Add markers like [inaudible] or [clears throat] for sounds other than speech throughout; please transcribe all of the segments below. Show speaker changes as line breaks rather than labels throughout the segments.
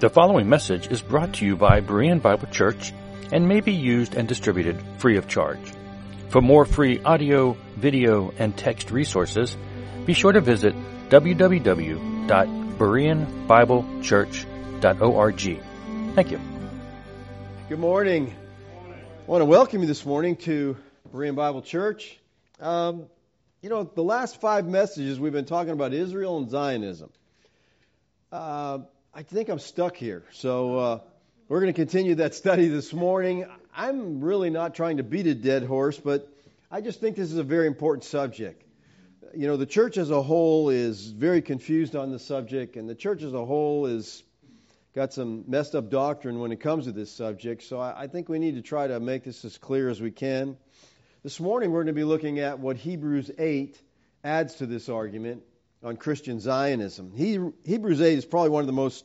The following message is brought to you by Berean Bible Church and may be used and distributed free of charge. For more free audio, video, and text resources, be sure to visit www.bereanbiblechurch.org. Thank you.
Good morning. I want to welcome you this morning to Berean Bible Church. Um, you know, the last five messages we've been talking about Israel and Zionism. Uh, I think I'm stuck here. So uh, we're going to continue that study this morning. I'm really not trying to beat a dead horse, but I just think this is a very important subject. You know, the church as a whole is very confused on the subject, and the church as a whole is got some messed up doctrine when it comes to this subject. So I, I think we need to try to make this as clear as we can. This morning we're going to be looking at what Hebrews 8 adds to this argument on Christian Zionism. He, Hebrews 8 is probably one of the most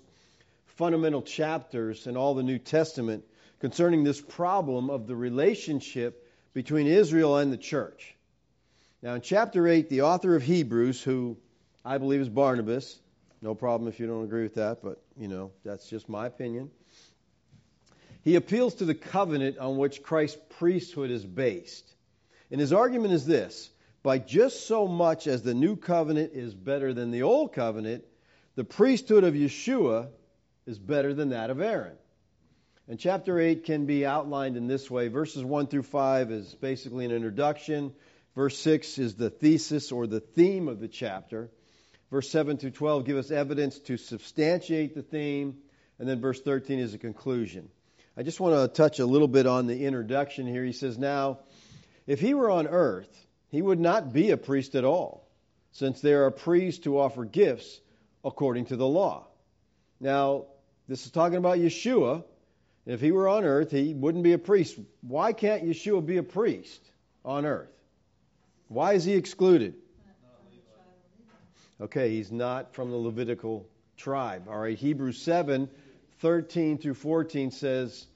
fundamental chapters in all the New Testament concerning this problem of the relationship between Israel and the church. Now, in chapter 8, the author of Hebrews, who I believe is Barnabas, no problem if you don't agree with that, but, you know, that's just my opinion. He appeals to the covenant on which Christ's priesthood is based. And his argument is this by just so much as the new covenant is better than the old covenant, the priesthood of Yeshua is better than that of Aaron. And chapter 8 can be outlined in this way. Verses 1 through 5 is basically an introduction. Verse 6 is the thesis or the theme of the chapter. Verse 7 through 12 give us evidence to substantiate the theme. And then verse 13 is a conclusion. I just want to touch a little bit on the introduction here. He says, Now, if he were on earth, he would not be a priest at all, since there are priests to offer gifts according to the law. Now, this is talking about Yeshua. If he were on earth, he wouldn't be a priest. Why can't Yeshua be a priest on earth? Why is he excluded? Okay, he's not from the Levitical tribe. All right, Hebrews 7 13 through 14 says,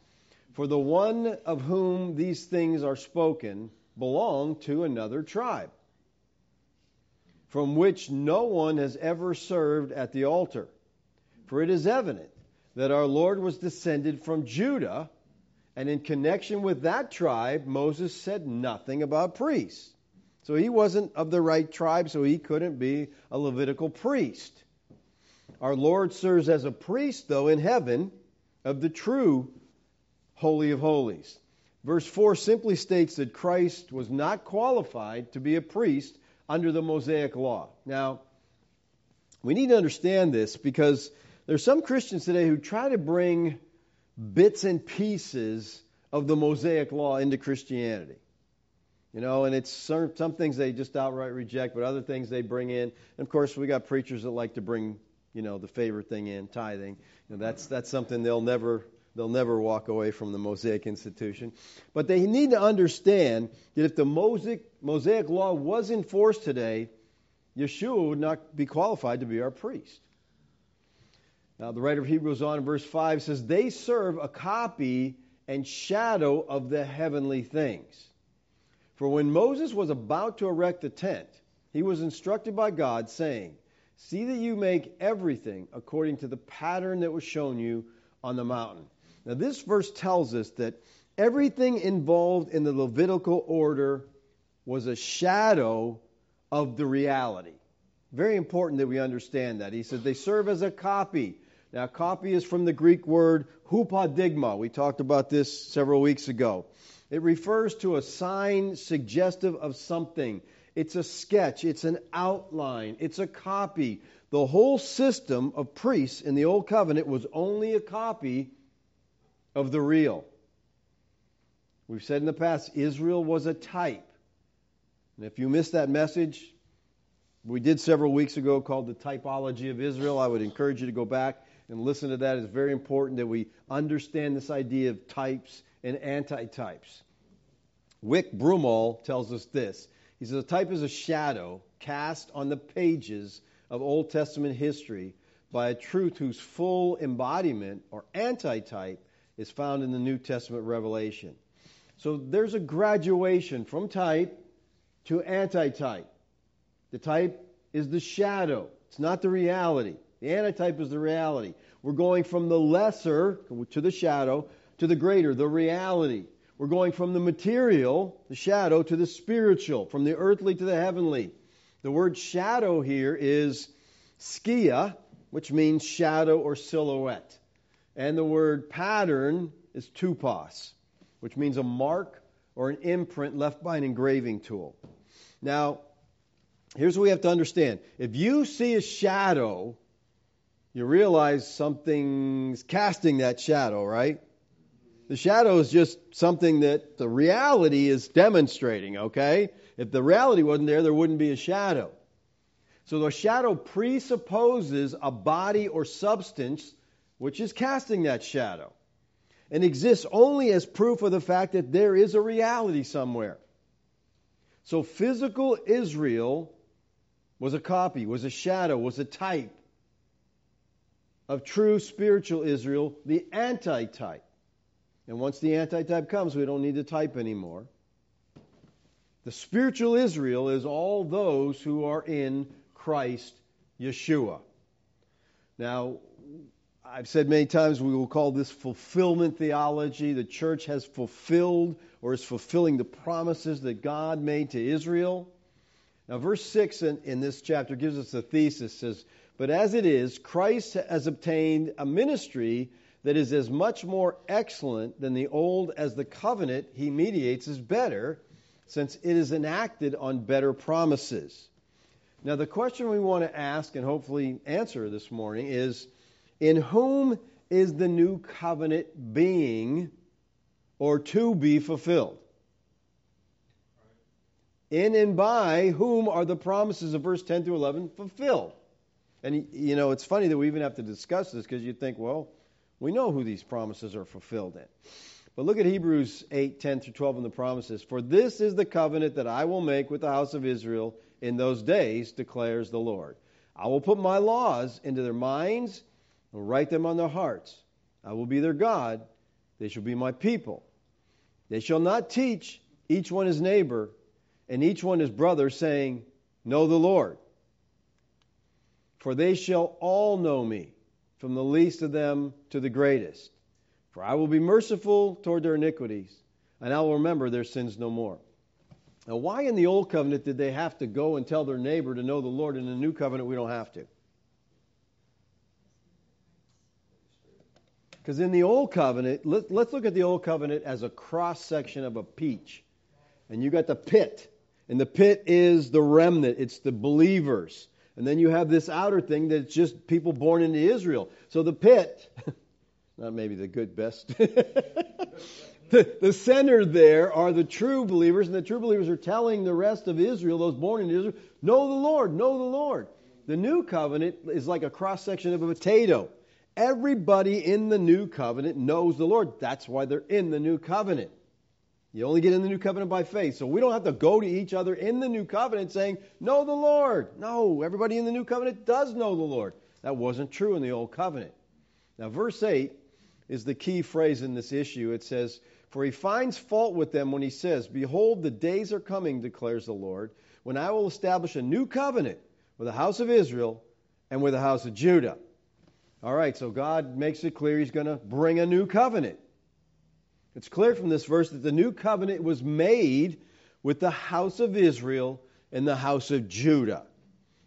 For the one of whom these things are spoken belonged to another tribe, from which no one has ever served at the altar. For it is evident that our Lord was descended from Judah, and in connection with that tribe, Moses said nothing about priests. So he wasn't of the right tribe, so he couldn't be a Levitical priest. Our Lord serves as a priest, though, in heaven of the true Holy of Holies. Verse 4 simply states that Christ was not qualified to be a priest under the Mosaic law. Now, we need to understand this because there's some Christians today who try to bring bits and pieces of the Mosaic law into Christianity. You know, and it's some, some things they just outright reject, but other things they bring in. And of course, we got preachers that like to bring, you know, the favorite thing in, tithing. You know, that's that's something they'll never they'll never walk away from the Mosaic institution. But they need to understand that if the Mosaic, Mosaic law was enforced today, Yeshua would not be qualified to be our priest. Now, the writer of Hebrews on in verse 5 says, They serve a copy and shadow of the heavenly things. For when Moses was about to erect the tent, he was instructed by God, saying, See that you make everything according to the pattern that was shown you on the mountain. Now, this verse tells us that everything involved in the Levitical order was a shadow of the reality. Very important that we understand that. He says they serve as a copy. Now, copy is from the Greek word hupodigma. We talked about this several weeks ago. It refers to a sign suggestive of something. It's a sketch, it's an outline, it's a copy. The whole system of priests in the Old Covenant was only a copy of the real. We've said in the past, Israel was a type. And if you missed that message, we did several weeks ago called the typology of Israel. I would encourage you to go back and listen to that. It's very important that we understand this idea of types and antitypes. Wick Broomall tells us this. He says a type is a shadow cast on the pages of Old Testament history by a truth whose full embodiment or antitype is found in the New Testament revelation. So there's a graduation from type to antitype. The type is the shadow, it's not the reality. The antitype is the reality. We're going from the lesser to the shadow to the greater, the reality. We're going from the material, the shadow, to the spiritual, from the earthly to the heavenly. The word shadow here is skia, which means shadow or silhouette. And the word pattern is tupos, which means a mark or an imprint left by an engraving tool. Now, here's what we have to understand. If you see a shadow, you realize something's casting that shadow, right? The shadow is just something that the reality is demonstrating, okay? If the reality wasn't there, there wouldn't be a shadow. So the shadow presupposes a body or substance which is casting that shadow and exists only as proof of the fact that there is a reality somewhere. So physical Israel was a copy, was a shadow, was a type of true spiritual Israel, the antitype. And once the antitype comes, we don't need to type anymore. The spiritual Israel is all those who are in Christ Yeshua. Now, I've said many times we will call this fulfillment theology. The church has fulfilled or is fulfilling the promises that God made to Israel. Now, verse 6 in, in this chapter gives us a thesis. says, But as it is, Christ has obtained a ministry that is as much more excellent than the old as the covenant he mediates is better, since it is enacted on better promises. Now, the question we want to ask and hopefully answer this morning is In whom is the new covenant being or to be fulfilled? In and by whom are the promises of verse 10 through 11 fulfilled? And, you know, it's funny that we even have to discuss this because you think, well, we know who these promises are fulfilled in. But look at Hebrews 8, 10 through 12 in the promises. For this is the covenant that I will make with the house of Israel in those days, declares the Lord. I will put my laws into their minds and write them on their hearts. I will be their God. They shall be my people. They shall not teach each one his neighbor and each one his brother, saying, Know the Lord. For they shall all know me from the least of them to the greatest. For I will be merciful toward their iniquities, and I will remember their sins no more. Now, why in the Old Covenant did they have to go and tell their neighbor to know the Lord? In the New Covenant, we don't have to. Because in the Old Covenant, let, us look at the Old Covenant as a cross section of a peach. And you got the pit. And the pit is the remnant, it's the believers. And then you have this outer thing that's just people born into Israel. So the pit, [laughs] not maybe the good best. [laughs] the, the center there are the true believers, and the true believers are telling the rest of Israel, those born in Israel, know the Lord, know the Lord. The new covenant is like a cross section of a potato. Everybody in the new covenant knows the Lord. That's why they're in the new covenant. You only get in the new covenant by faith. So we don't have to go to each other in the new covenant saying, Know the Lord. No, everybody in the new covenant does know the Lord. That wasn't true in the old covenant. Now, verse 8 is the key phrase in this issue. It says, For he finds fault with them when he says, Behold, the days are coming, declares the Lord, when I will establish a new covenant with the house of Israel and with the house of Judah. All right, so God makes it clear he's going to bring a new covenant. It's clear from this verse that the new covenant was made with the house of Israel and the house of Judah.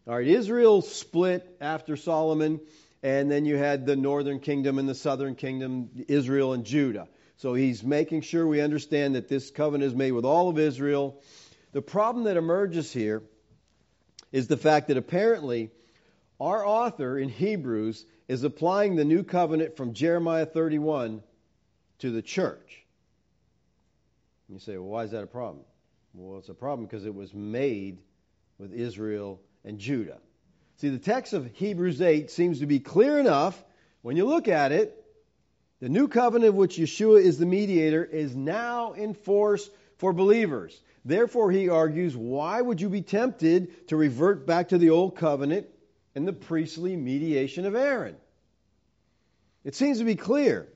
All right, Israel split after Solomon, and then you had the northern kingdom and the southern kingdom, Israel and Judah. So he's making sure we understand that this covenant is made with all of Israel. The problem that emerges here is the fact that apparently our author in Hebrews is applying the new covenant from Jeremiah 31 to the church. You say, well, why is that a problem? Well, it's a problem because it was made with Israel and Judah. See, the text of Hebrews 8 seems to be clear enough when you look at it. The new covenant of which Yeshua is the mediator is now in force for believers. Therefore, he argues, why would you be tempted to revert back to the old covenant and the priestly mediation of Aaron? It seems to be clear.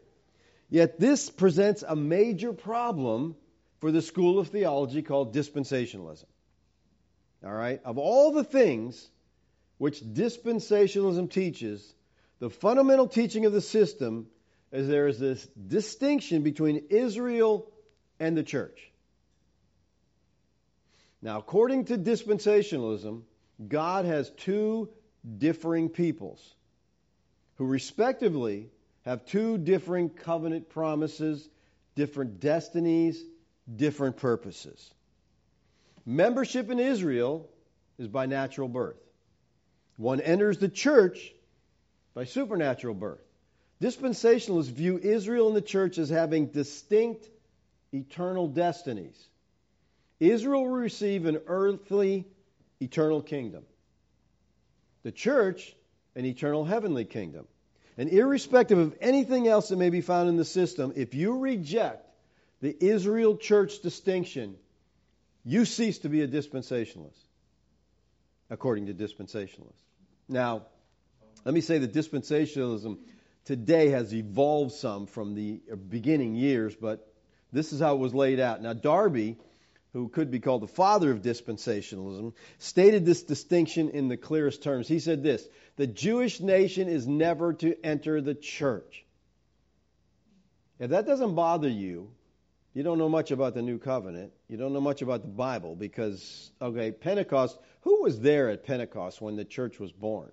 Yet this presents a major problem for the school of theology called dispensationalism. All right? Of all the things which dispensationalism teaches, the fundamental teaching of the system is there is this distinction between Israel and the church. Now, according to dispensationalism, God has two differing peoples who respectively have two differing covenant promises, different destinies, different purposes. Membership in Israel is by natural birth. One enters the church by supernatural birth. Dispensationalists view Israel and the church as having distinct eternal destinies. Israel will receive an earthly eternal kingdom. The church, an eternal heavenly kingdom. And irrespective of anything else that may be found in the system, if you reject the Israel church distinction, you cease to be a dispensationalist, according to dispensationalists. Now, let me say that dispensationalism today has evolved some from the beginning years, but this is how it was laid out. Now, Darby, who could be called the father of dispensationalism, stated this distinction in the clearest terms. He said this The Jewish nation is never to enter the church. If that doesn't bother you, you don't know much about the new covenant. You don't know much about the Bible because, okay, Pentecost, who was there at Pentecost when the church was born?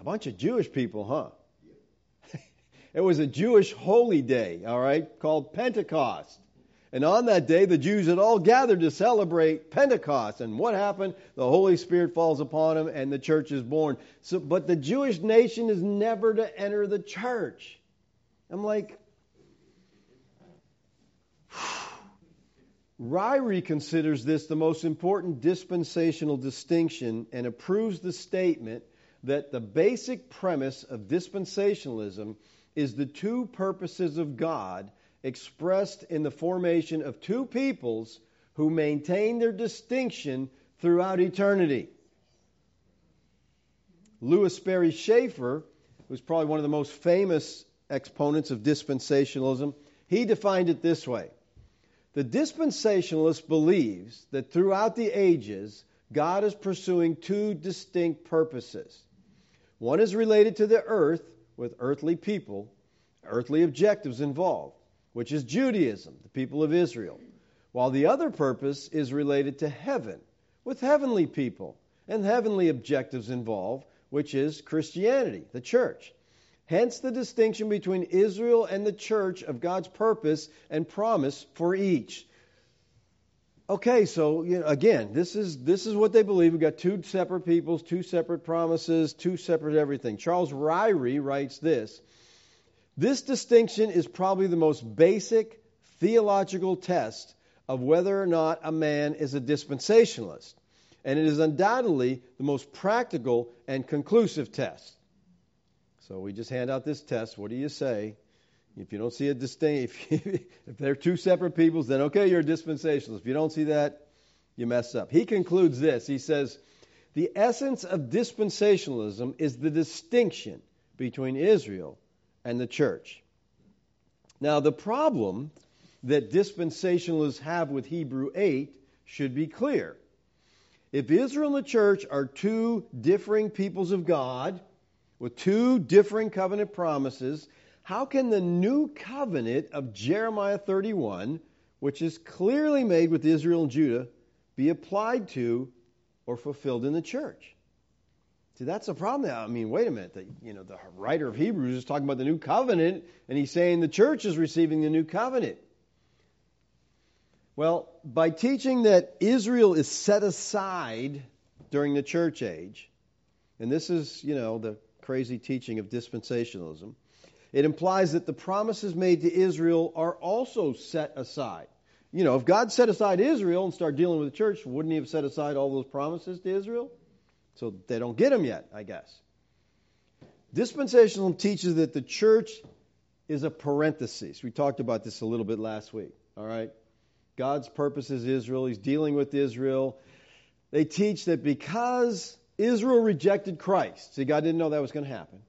A bunch of Jewish people, huh? [laughs] it was a Jewish holy day, all right, called Pentecost. And on that day, the Jews had all gathered to celebrate Pentecost. And what happened? The Holy Spirit falls upon them, and the church is born. So, but the Jewish nation is never to enter the church. I'm like, [sighs] Ryrie considers this the most important dispensational distinction and approves the statement that the basic premise of dispensationalism is the two purposes of God expressed in the formation of two peoples who maintain their distinction throughout eternity. Lewis Sperry Chafer, who's probably one of the most famous exponents of dispensationalism, he defined it this way the dispensationalist believes that throughout the ages, God is pursuing two distinct purposes. One is related to the earth with earthly people, earthly objectives involved, which is Judaism, the people of Israel, while the other purpose is related to heaven with heavenly people and heavenly objectives involved, which is Christianity, the church. Hence the distinction between Israel and the church of God's purpose and promise for each. Okay, so you know, again, this is this is what they believe. We've got two separate peoples, two separate promises, two separate everything. Charles Ryrie writes this. This distinction is probably the most basic theological test of whether or not a man is a dispensationalist. And it is undoubtedly the most practical and conclusive test. So we just hand out this test. What do you say? If you don't see a distinct, [laughs] if, if they're two separate peoples, then okay, you're a dispensationalist. If you don't see that, you mess up. He concludes this. He says, the essence of dispensationalism is the distinction between Israel and the church. Now, the problem that dispensationalists have with Hebrew 8 should be clear. If Israel and the church are two differing peoples of God, with two differing covenant promises, how can the new covenant of Jeremiah 31, which is clearly made with Israel and Judah, be applied to or fulfilled in the church? See, that's the problem. I mean, wait a minute. The, you know, the writer of Hebrews is talking about the new covenant, and he's saying the church is receiving the new covenant. Well, by teaching that Israel is set aside during the church age, and this is, you know, the crazy teaching of dispensationalism. It implies that the promises made to Israel are also set aside. You know, if God set aside Israel and started dealing with the church, wouldn't He have set aside all those promises to Israel? So they don't get them yet, I guess. Dispensationalism teaches that the church is a parenthesis. We talked about this a little bit last week. All right? God's purpose is Israel. He's dealing with Israel. They teach that because Israel rejected Christ. See, God didn't know that was going to happen. [laughs]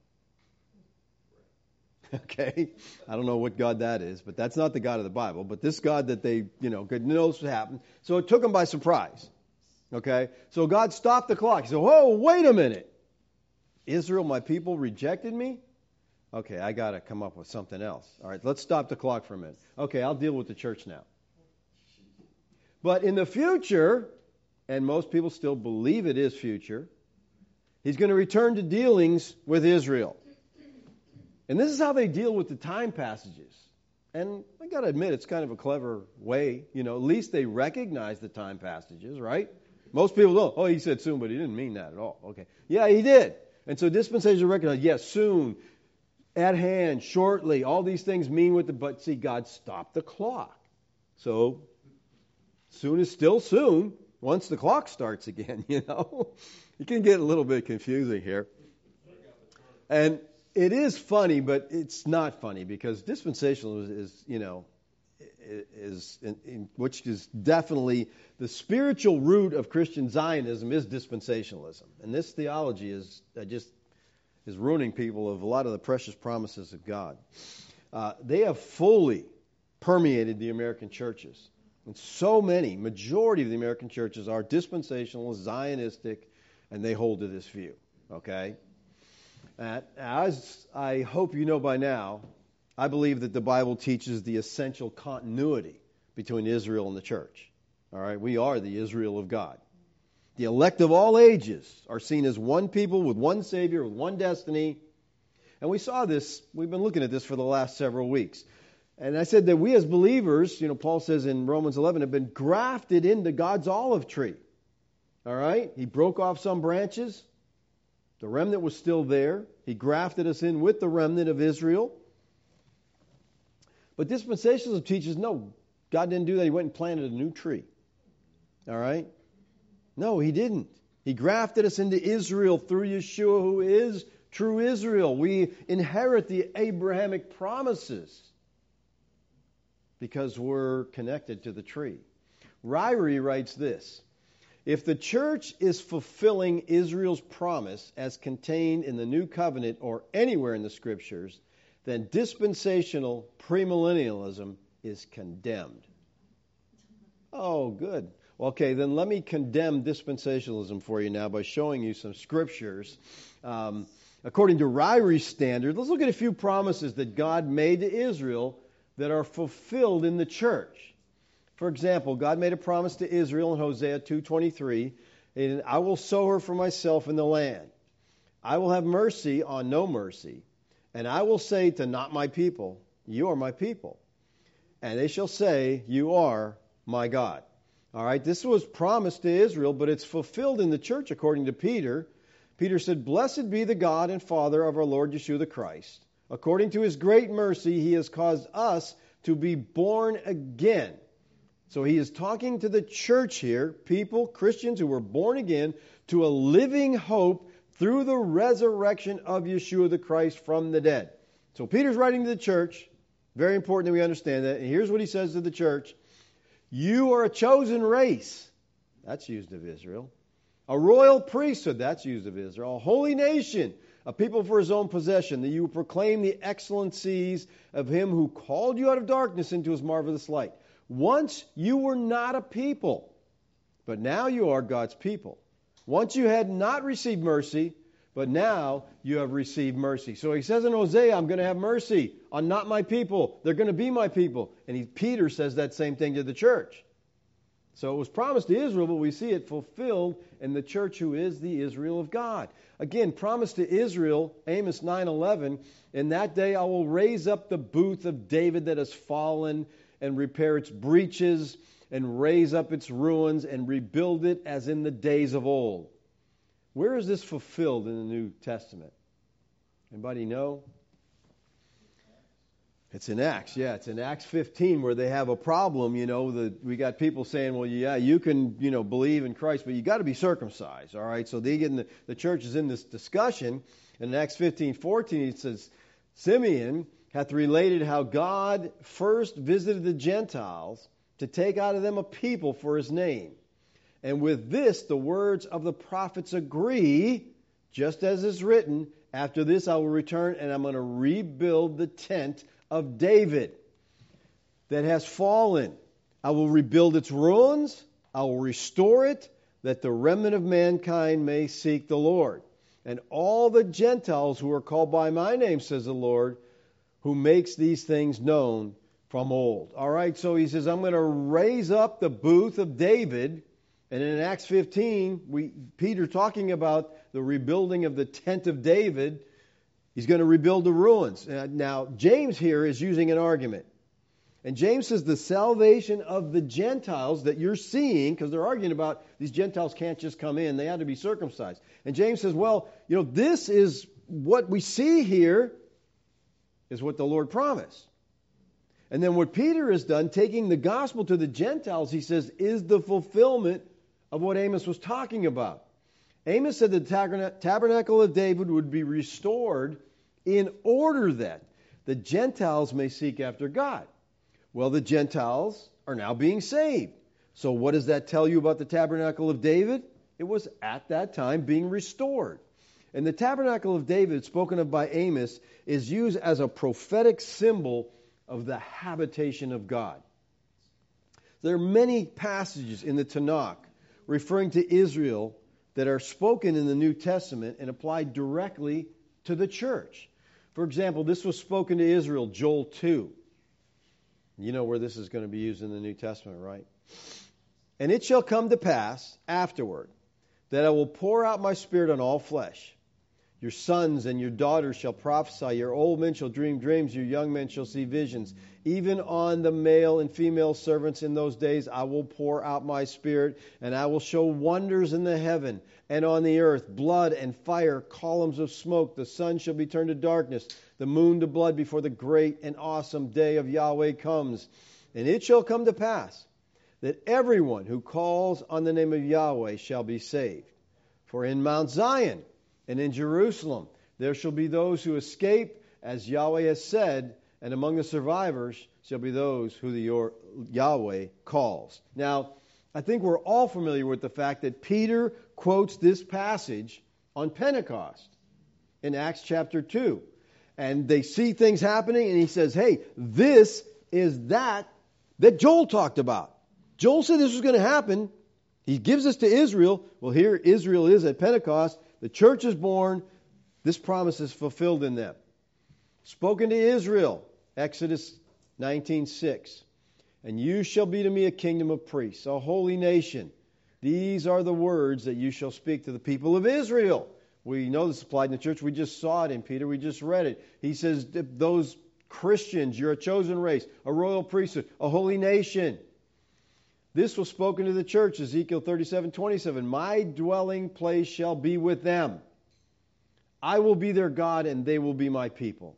Okay? I don't know what God that is, but that's not the God of the Bible. But this God that they, you know, good knows what happened. So it took them by surprise. Okay? So God stopped the clock. He said, Whoa, wait a minute. Israel, my people, rejected me? Okay, I got to come up with something else. All right, let's stop the clock for a minute. Okay, I'll deal with the church now. But in the future, and most people still believe it is future, he's going to return to dealings with Israel. And this is how they deal with the time passages. And I got to admit, it's kind of a clever way. You know, at least they recognize the time passages, right? Most people don't. Oh, he said soon, but he didn't mean that at all. Okay. Yeah, he did. And so dispensation recognize, yes, soon, at hand, shortly, all these things mean what the, but see, God stopped the clock. So, soon is still soon once the clock starts again, [laughs] you know. it can get a little bit confusing here. And it is funny, but it's not funny because dispensationalism is, is you know, is in, in, which is definitely the spiritual root of Christian Zionism is dispensationalism, and this theology is uh, just is ruining people of a lot of the precious promises of God. Uh, they have fully permeated the American churches, and so many, majority of the American churches are dispensational, Zionistic, and they hold to this view. Okay, uh, as I hope you know by now, I believe that the Bible teaches the essential continuity between Israel and the church. All right, we are the Israel of God. The elect of all ages are seen as one people with one Savior, with one destiny. And we saw this, we've been looking at this for the last several weeks. And I said that we as believers, you know, Paul says in Romans 11, have been grafted into God's olive tree. All right? He broke off some branches. The remnant was still there. He grafted us in with the remnant of Israel. But dispensationalism teaches no, God didn't do that. He went and planted a new tree. All right? No, he didn't. He grafted us into Israel through Yeshua, who is true Israel. We inherit the Abrahamic promises because we're connected to the tree. Ryrie writes this If the church is fulfilling Israel's promise as contained in the new covenant or anywhere in the scriptures, then dispensational premillennialism is condemned. Oh, good. Okay, then let me condemn dispensationalism for you now by showing you some scriptures. Um, according to Ryrie's standard, let's look at a few promises that God made to Israel that are fulfilled in the church. For example, God made a promise to Israel in Hosea 2:23, and I will sow her for myself in the land. I will have mercy on no mercy, and I will say to not my people, You are my people. And they shall say, You are my God. All right, this was promised to Israel, but it's fulfilled in the church according to Peter. Peter said, Blessed be the God and Father of our Lord Yeshua the Christ. According to his great mercy, he has caused us to be born again. So he is talking to the church here, people, Christians who were born again, to a living hope through the resurrection of Yeshua the Christ from the dead. So Peter's writing to the church. Very important that we understand that. And here's what he says to the church You are a chosen race. That's used of Israel. A royal priesthood. That's used of Israel. A holy nation. A people for his own possession. That you proclaim the excellencies of him who called you out of darkness into his marvelous light. Once you were not a people, but now you are God's people. Once you had not received mercy, but now you have received mercy. So he says in Hosea, I'm going to have mercy on not my people. They're going to be my people. And he, Peter says that same thing to the church. So it was promised to Israel, but we see it fulfilled in the church who is the Israel of God. Again, promised to Israel, Amos 9:11, in that day I will raise up the booth of David that has fallen and repair its breaches and raise up its ruins and rebuild it as in the days of old. Where is this fulfilled in the New Testament? Anybody know? It's in Acts, yeah. It's in Acts 15 where they have a problem. You know, the, we got people saying, "Well, yeah, you can, you know, believe in Christ, but you got to be circumcised." All right. So they get in the, the church is in this discussion. In Acts 15:14, it says, "Simeon hath related how God first visited the Gentiles to take out of them a people for his name. And with this, the words of the prophets agree, just as is written, After this I will return and I'm going to rebuild the tent of David that has fallen. I will rebuild its ruins, I will restore it, that the remnant of mankind may seek the Lord. And all the Gentiles who are called by my name, says the Lord, who makes these things known from old. All right, so he says, I'm going to raise up the booth of David. And in Acts 15, we, Peter talking about the rebuilding of the tent of David, he's going to rebuild the ruins. Uh, now, James here is using an argument. And James says the salvation of the Gentiles that you're seeing, because they're arguing about these Gentiles can't just come in, they have to be circumcised. And James says, well, you know, this is what we see here is what the Lord promised. And then what Peter has done, taking the gospel to the Gentiles, he says, is the fulfillment of what Amos was talking about. Amos said the tabernacle of David would be restored in order that the Gentiles may seek after God. Well, the Gentiles are now being saved. So, what does that tell you about the tabernacle of David? It was at that time being restored. And the tabernacle of David, spoken of by Amos, is used as a prophetic symbol of the habitation of God. There are many passages in the Tanakh referring to Israel that are spoken in the New Testament and applied directly to the church. For example, this was spoken to Israel, Joel 2. You know where this is going to be used in the New Testament, right? And it shall come to pass afterward that I will pour out my spirit on all flesh. Your sons and your daughters shall prophesy. Your old men shall dream dreams. Your young men shall see visions. Even on the male and female servants in those days I will pour out my spirit, and I will show wonders in the heaven and on the earth blood and fire, columns of smoke. The sun shall be turned to darkness, the moon to blood before the great and awesome day of Yahweh comes. And it shall come to pass that everyone who calls on the name of Yahweh shall be saved. For in Mount Zion, and in Jerusalem there shall be those who escape, as Yahweh has said, and among the survivors shall be those who the Yahweh calls. Now, I think we're all familiar with the fact that Peter quotes this passage on Pentecost in Acts chapter 2. And they see things happening, and he says, Hey, this is that that Joel talked about. Joel said this was going to happen. He gives this to Israel. Well, here Israel is at Pentecost, the church is born. This promise is fulfilled in them. Spoken to Israel, Exodus 19:6. And you shall be to me a kingdom of priests, a holy nation. These are the words that you shall speak to the people of Israel. We know this applied in the church. We just saw it in Peter. We just read it. He says, Those Christians, you're a chosen race, a royal priesthood, a holy nation. This was spoken to the church, Ezekiel 37 27. My dwelling place shall be with them. I will be their God, and they will be my people.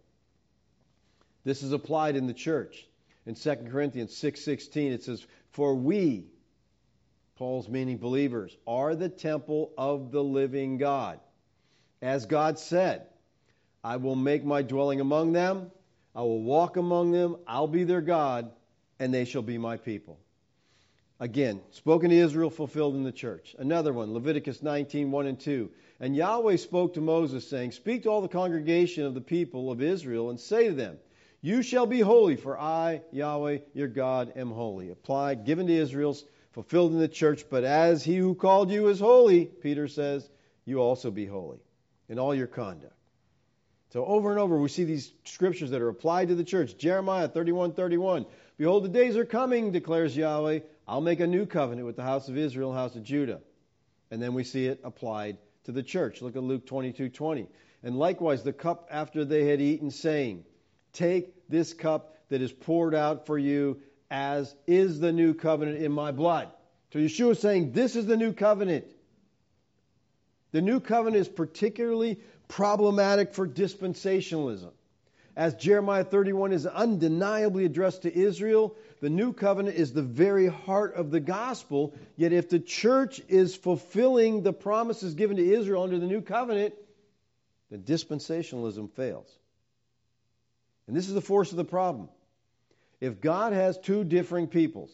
This is applied in the church. In 2 Corinthians 6:16 it says, "For we, Paul's meaning believers, are the temple of the living God. As God said, I will make my dwelling among them, I will walk among them, I'll be their God, and they shall be my people." Again, spoken to Israel, fulfilled in the church. Another one, Leviticus 19, 1 and 2. And Yahweh spoke to Moses, saying, Speak to all the congregation of the people of Israel, and say to them, You shall be holy, for I, Yahweh, your God, am holy. Applied, given to Israel's, fulfilled in the church. But as he who called you is holy, Peter says, you also be holy in all your conduct. So over and over we see these scriptures that are applied to the church. Jeremiah 31, 31. Behold, the days are coming, declares Yahweh, I'll make a new covenant with the house of Israel house of Judah. And then we see it applied to the church. Look at Luke 22 20. And likewise, the cup after they had eaten, saying, Take this cup that is poured out for you, as is the new covenant in my blood. So Yeshua is saying, This is the new covenant. The new covenant is particularly problematic for dispensationalism. As Jeremiah 31 is undeniably addressed to Israel, the new covenant is the very heart of the gospel. Yet, if the church is fulfilling the promises given to Israel under the new covenant, then dispensationalism fails. And this is the force of the problem. If God has two differing peoples,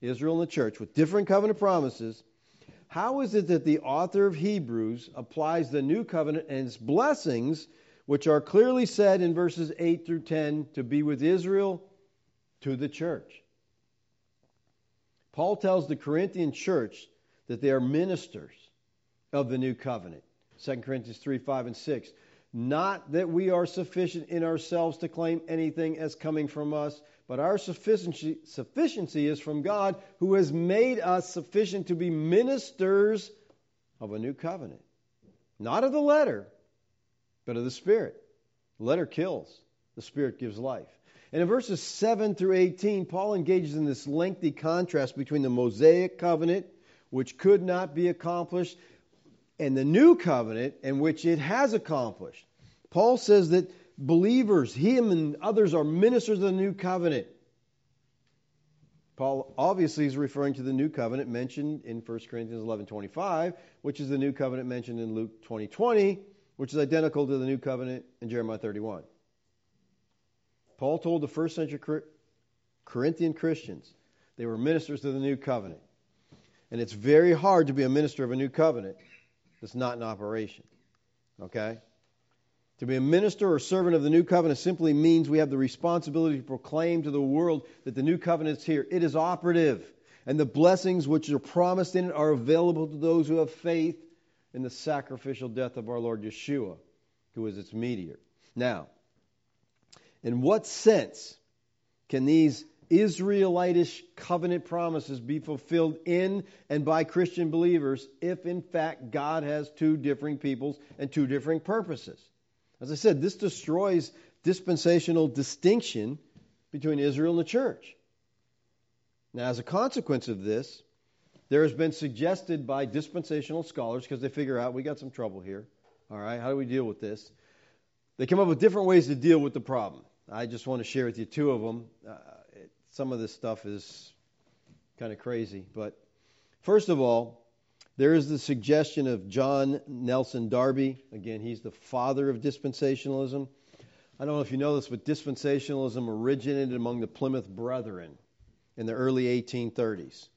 Israel and the church, with different covenant promises, how is it that the author of Hebrews applies the new covenant and its blessings, which are clearly said in verses 8 through 10 to be with Israel, to the church? Paul tells the Corinthian church that they are ministers of the new covenant. 2 Corinthians 3 5 and 6. Not that we are sufficient in ourselves to claim anything as coming from us, but our sufficiency, sufficiency is from God, who has made us sufficient to be ministers of a new covenant. Not of the letter, but of the Spirit. The letter kills, the Spirit gives life. And in verses 7 through 18, Paul engages in this lengthy contrast between the Mosaic covenant, which could not be accomplished, and the new covenant in which it has accomplished. Paul says that believers, him and others, are ministers of the new covenant. Paul obviously is referring to the new covenant mentioned in 1 Corinthians 11:25, which is the new covenant mentioned in Luke 20:20, 20, which is identical to the new covenant in Jeremiah 31. Paul told the first century Corinthian Christians they were ministers of the new covenant. And it's very hard to be a minister of a new covenant that's not in operation. Okay? To be a minister or servant of the new covenant simply means we have the responsibility to proclaim to the world that the new covenant is here. It is operative. And the blessings which are promised in it are available to those who have faith in the sacrificial death of our Lord Yeshua, who is its mediator. Now, in what sense can these Israelitish covenant promises be fulfilled in and by Christian believers if, in fact, God has two differing peoples and two differing purposes. As I said, this destroys dispensational distinction between Israel and the church. Now, as a consequence of this, there has been suggested by dispensational scholars, because they figure out we got some trouble here. All right, how do we deal with this? They come up with different ways to deal with the problem. I just want to share with you two of them. Uh, some of this stuff is kind of crazy. But first of all, there is the suggestion of John Nelson Darby. Again, he's the father of dispensationalism. I don't know if you know this, but dispensationalism originated among the Plymouth Brethren in the early 1830s.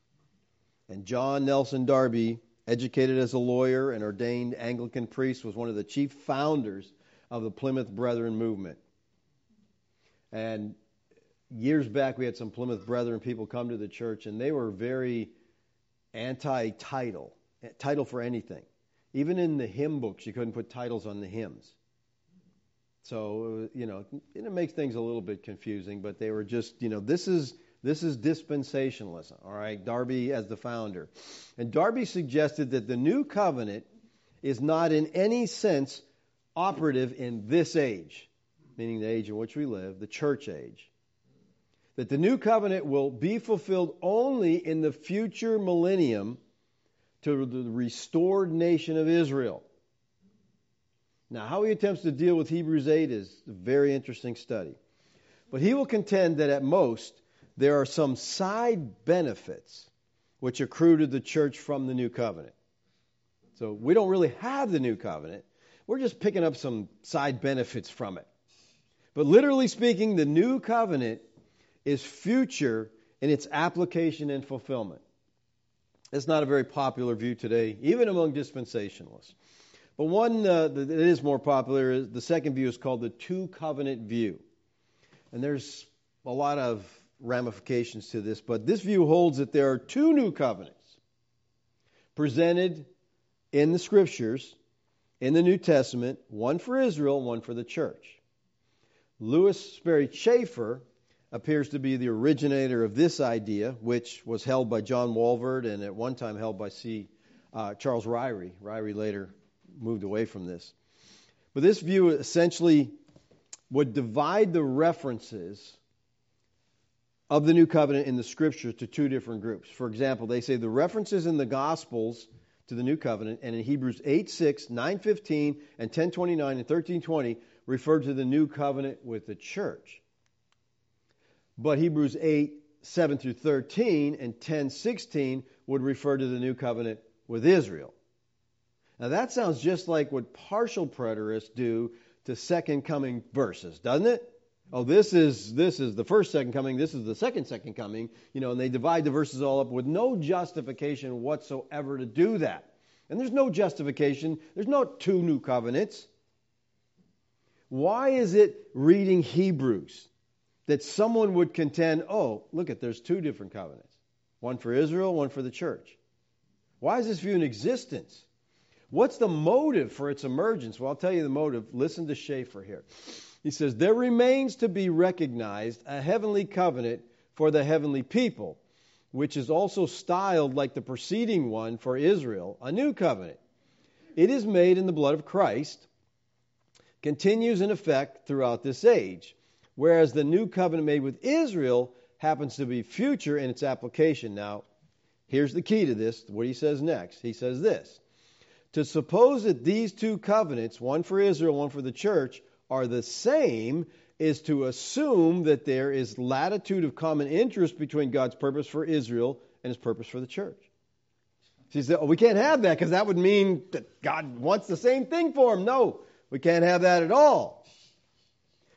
And John Nelson Darby, educated as a lawyer and ordained Anglican priest, was one of the chief founders of the Plymouth Brethren movement. And years back, we had some Plymouth Brethren people come to the church, and they were very anti title, title for anything. Even in the hymn books, you couldn't put titles on the hymns. So, you know, it makes things a little bit confusing, but they were just, you know, this is. This is dispensationalism, all right? Darby as the founder. And Darby suggested that the new covenant is not in any sense operative in this age, meaning the age in which we live, the church age that the new covenant will be fulfilled only in the future millennium to the restored nation of Israel. Now, how he attempts to deal with Hebrews 8 is a very interesting study. But he will contend that at most there are some side benefits which accrue to the church from the new covenant. So we don't really have the new covenant. We're just picking up some side benefits from it. But literally speaking, the new covenant is future in its application and fulfillment. It's not a very popular view today, even among dispensationalists. But one uh, that is more popular is the second view is called the two covenant view. And there's a lot of ramifications to this, but this view holds that there are two new covenants presented in the scriptures in the New Testament, one for Israel, one for the church. Lewis Sperry Chafer appears to be the originator of this idea, which was held by John Walvoord and at one time held by C. Uh, Charles Ryrie. Ryrie later moved away from this. But this view essentially would divide the references of the new covenant in the scriptures to two different groups. For example, they say the references in the gospels to the new covenant and in Hebrews 8 6, 9 15, and 10 29 and 13 20 refer to the new covenant with the church. But Hebrews 8, 7 through 13 and 10, 16 would refer to the new covenant with Israel. Now that sounds just like what partial preterists do to second coming verses, doesn't it? Oh, this is this is the first second coming, this is the second second coming, you know, and they divide the verses all up with no justification whatsoever to do that. And there's no justification, there's no two new covenants. Why is it reading Hebrews that someone would contend, oh, look at there's two different covenants. One for Israel, one for the church. Why is this view in existence? What's the motive for its emergence? Well, I'll tell you the motive. Listen to Chafer here. He says, There remains to be recognized a heavenly covenant for the heavenly people, which is also styled like the preceding one for Israel, a new covenant. It is made in the blood of Christ, continues in effect throughout this age, whereas the new covenant made with Israel happens to be future in its application. Now, here's the key to this, what he says next. He says this to suppose that these two covenants, one for Israel, one for the church, are the same is to assume that there is latitude of common interest between God's purpose for Israel and his purpose for the church. She said, oh, we can't have that because that would mean that God wants the same thing for him. No, we can't have that at all.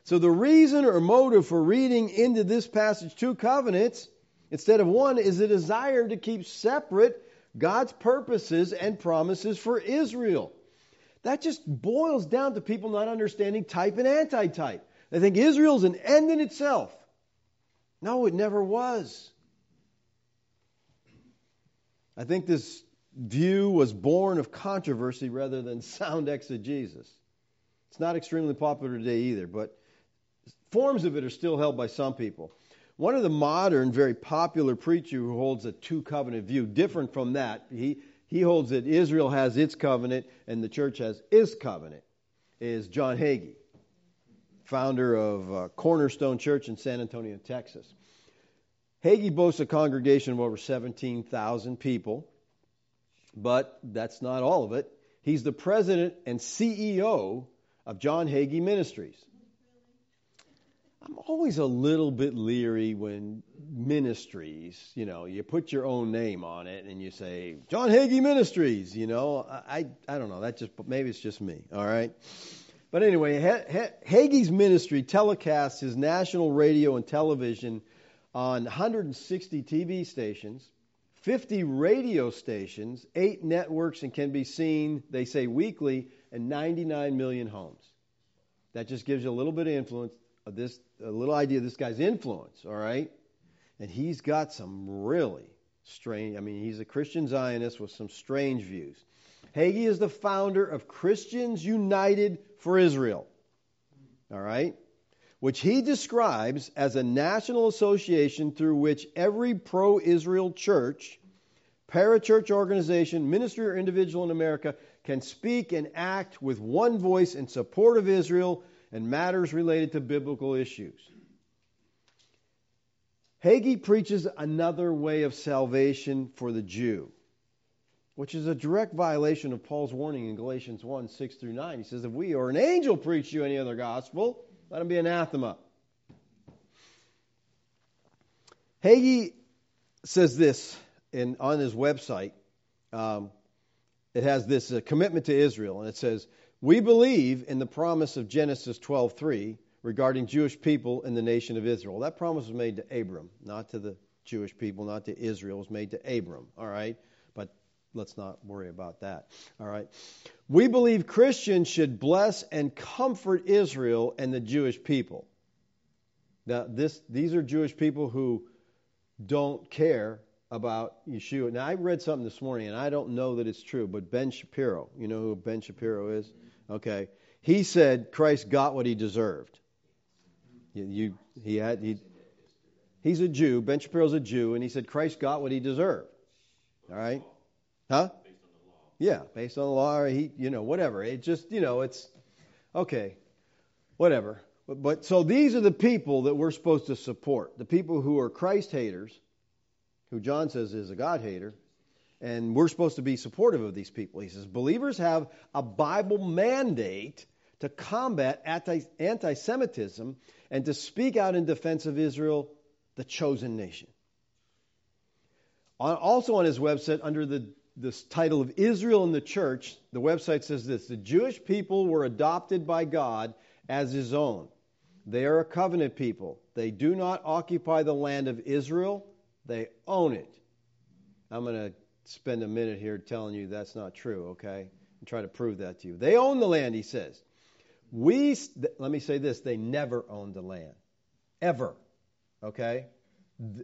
So the reason or motive for reading into this passage two covenants instead of one is a desire to keep separate God's purposes and promises for Israel. That just boils down to people not understanding type and anti-type. They think Israel's an end in itself. No, it never was. I think this view was born of controversy rather than [laughs] sound exegesis. It's not extremely popular today either, but forms of it are still held by some people. One of the modern, very popular preacher who holds a two covenant view, different from that, he, he holds that Israel has its covenant and the church has its covenant, is John Hagee, founder of uh, Cornerstone Church in San Antonio, Texas. Hagee boasts a congregation of over 17,000 people, but that's not all of it. He's the president and CEO of John Hagee Ministries. I'm always a little bit leery when ministries, you know, you put your own name on it and you say John Hagee Ministries. You know, I I don't know. That just maybe it's just me. All right. But anyway, Hagee's ministry telecasts his national radio and television on 160 TV stations, 50 radio stations, eight networks, and can be seen, they say, weekly in 99 million homes. That just gives you a little bit of influence this a little idea of this guy's influence, all right? And he's got some really strange. I mean, he's a Christian Zionist with some strange views. Hagee is the founder of Christians United for Israel, all right? Which he describes as a national association through which every pro Israel church, parachurch organization, ministry, or individual in America can speak and act with one voice in support of Israel and matters related to biblical issues. Hagee preaches another way of salvation for the Jew, which is a direct violation of Paul's warning in Galatians 1 6 through 9. He says, If we or an angel preach you any other gospel, let him be anathema. Hagee says this in, on his website. Um, it has this uh, commitment to Israel, and it says, we believe in the promise of Genesis 12:3 regarding Jewish people in the nation of Israel. That promise was made to Abram, not to the Jewish people, not to Israel. It was made to Abram, all right? But let's not worry about that. All right. We believe Christians should bless and comfort Israel and the Jewish people. Now, this, these are Jewish people who don't care about Yeshua. Now, I read something this morning, and I don't know that it's true, but Ben Shapiro, you know who Ben Shapiro is? Okay, he said Christ got what he deserved. You, you he had he, he's a Jew. Ben Shapiro's a Jew, and he said Christ got what he deserved. All right, huh? Yeah, based on the law. He, you know, whatever. It just, you know, it's okay, whatever. But, but so these are the people that we're supposed to support. The people who are Christ haters, who John says is a God hater, and we're supposed to be supportive of these people. He says believers have a Bible mandate to combat anti Semitism and to speak out in defense of Israel, the chosen nation. Also on his website, under the this title of Israel and the Church, the website says this The Jewish people were adopted by God as his own. They are a covenant people. They do not occupy the land of Israel, they own it. I'm going to spend a minute here telling you that's not true, okay? And try to prove that to you. They own the land, he says. We, let me say this they never owned the land. Ever. Okay?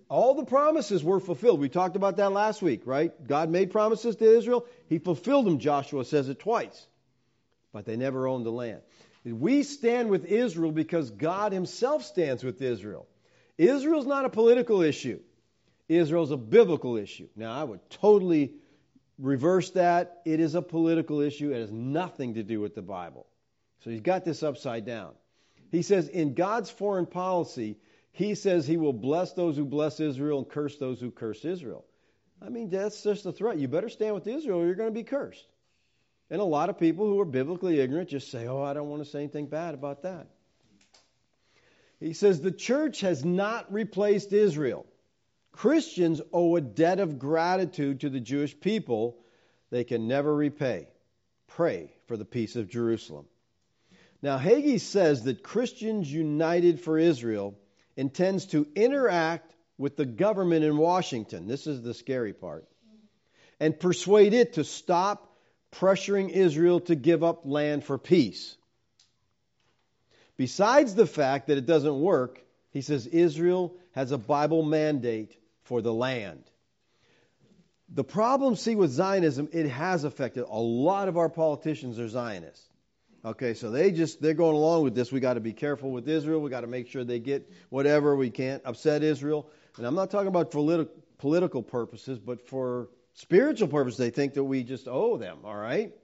All the promises were fulfilled. We talked about that last week, right? God made promises to Israel. He fulfilled them, Joshua says it twice. But they never owned the land. We stand with Israel because God Himself stands with Israel. Israel's not a political issue. Israel's a biblical issue. Now, I would totally reverse that. It is a political issue. It has nothing to do with the Bible. So he's got this upside down. He says, in God's foreign policy, he says he will bless those who bless Israel and curse those who curse Israel. I mean, that's just a threat. You better stand with Israel or you're going to be cursed. And a lot of people who are biblically ignorant just say, oh, I don't want to say anything bad about that. He says the church has not replaced Israel. Christians owe a debt of gratitude to the Jewish people they can never repay. Pray for the peace of Jerusalem. Now, Hagee says that Christians United for Israel intends to interact with the government in Washington. This is the scary part. And persuade it to stop pressuring Israel to give up land for peace. Besides the fact that it doesn't work, he says Israel has a Bible mandate for the land. The problem, see, with Zionism, it has affected a lot of our politicians are Zionists. Okay, so they just they're going along with this. We got to be careful with Israel. We got to make sure they get whatever. We can't upset Israel. And I'm not talking about for political purposes, but for spiritual purposes. They think that we just owe them. All right.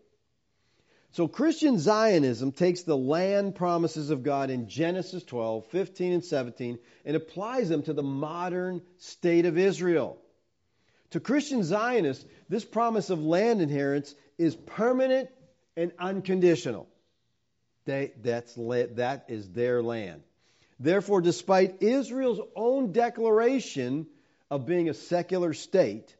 So Christian Zionism takes the land promises of God in Genesis 12, 15, and 17 and applies them to the modern state of Israel. To Christian Zionists, this promise of land inheritance is permanent and unconditional. They, that's, that is their land. Therefore, despite Israel's own declaration of being a secular state,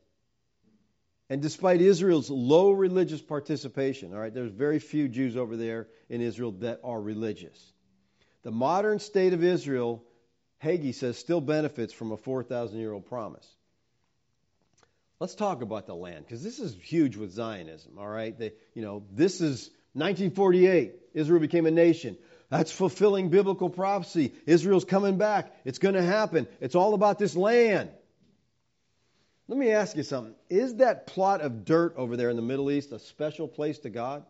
and despite Israel's low religious participation, all right, there's very few Jews over there in Israel that are religious. The modern state of Israel, Hagee says, still benefits from a 4,000 year old promise. Let's talk about the land, because this is huge with Zionism, all right? They, you know, this is 1948, Israel became a nation. That's fulfilling biblical prophecy. Israel's coming back. It's going to happen. It's all about this land. Let me ask you something. Is that plot of dirt over there in the Middle East a special place to God?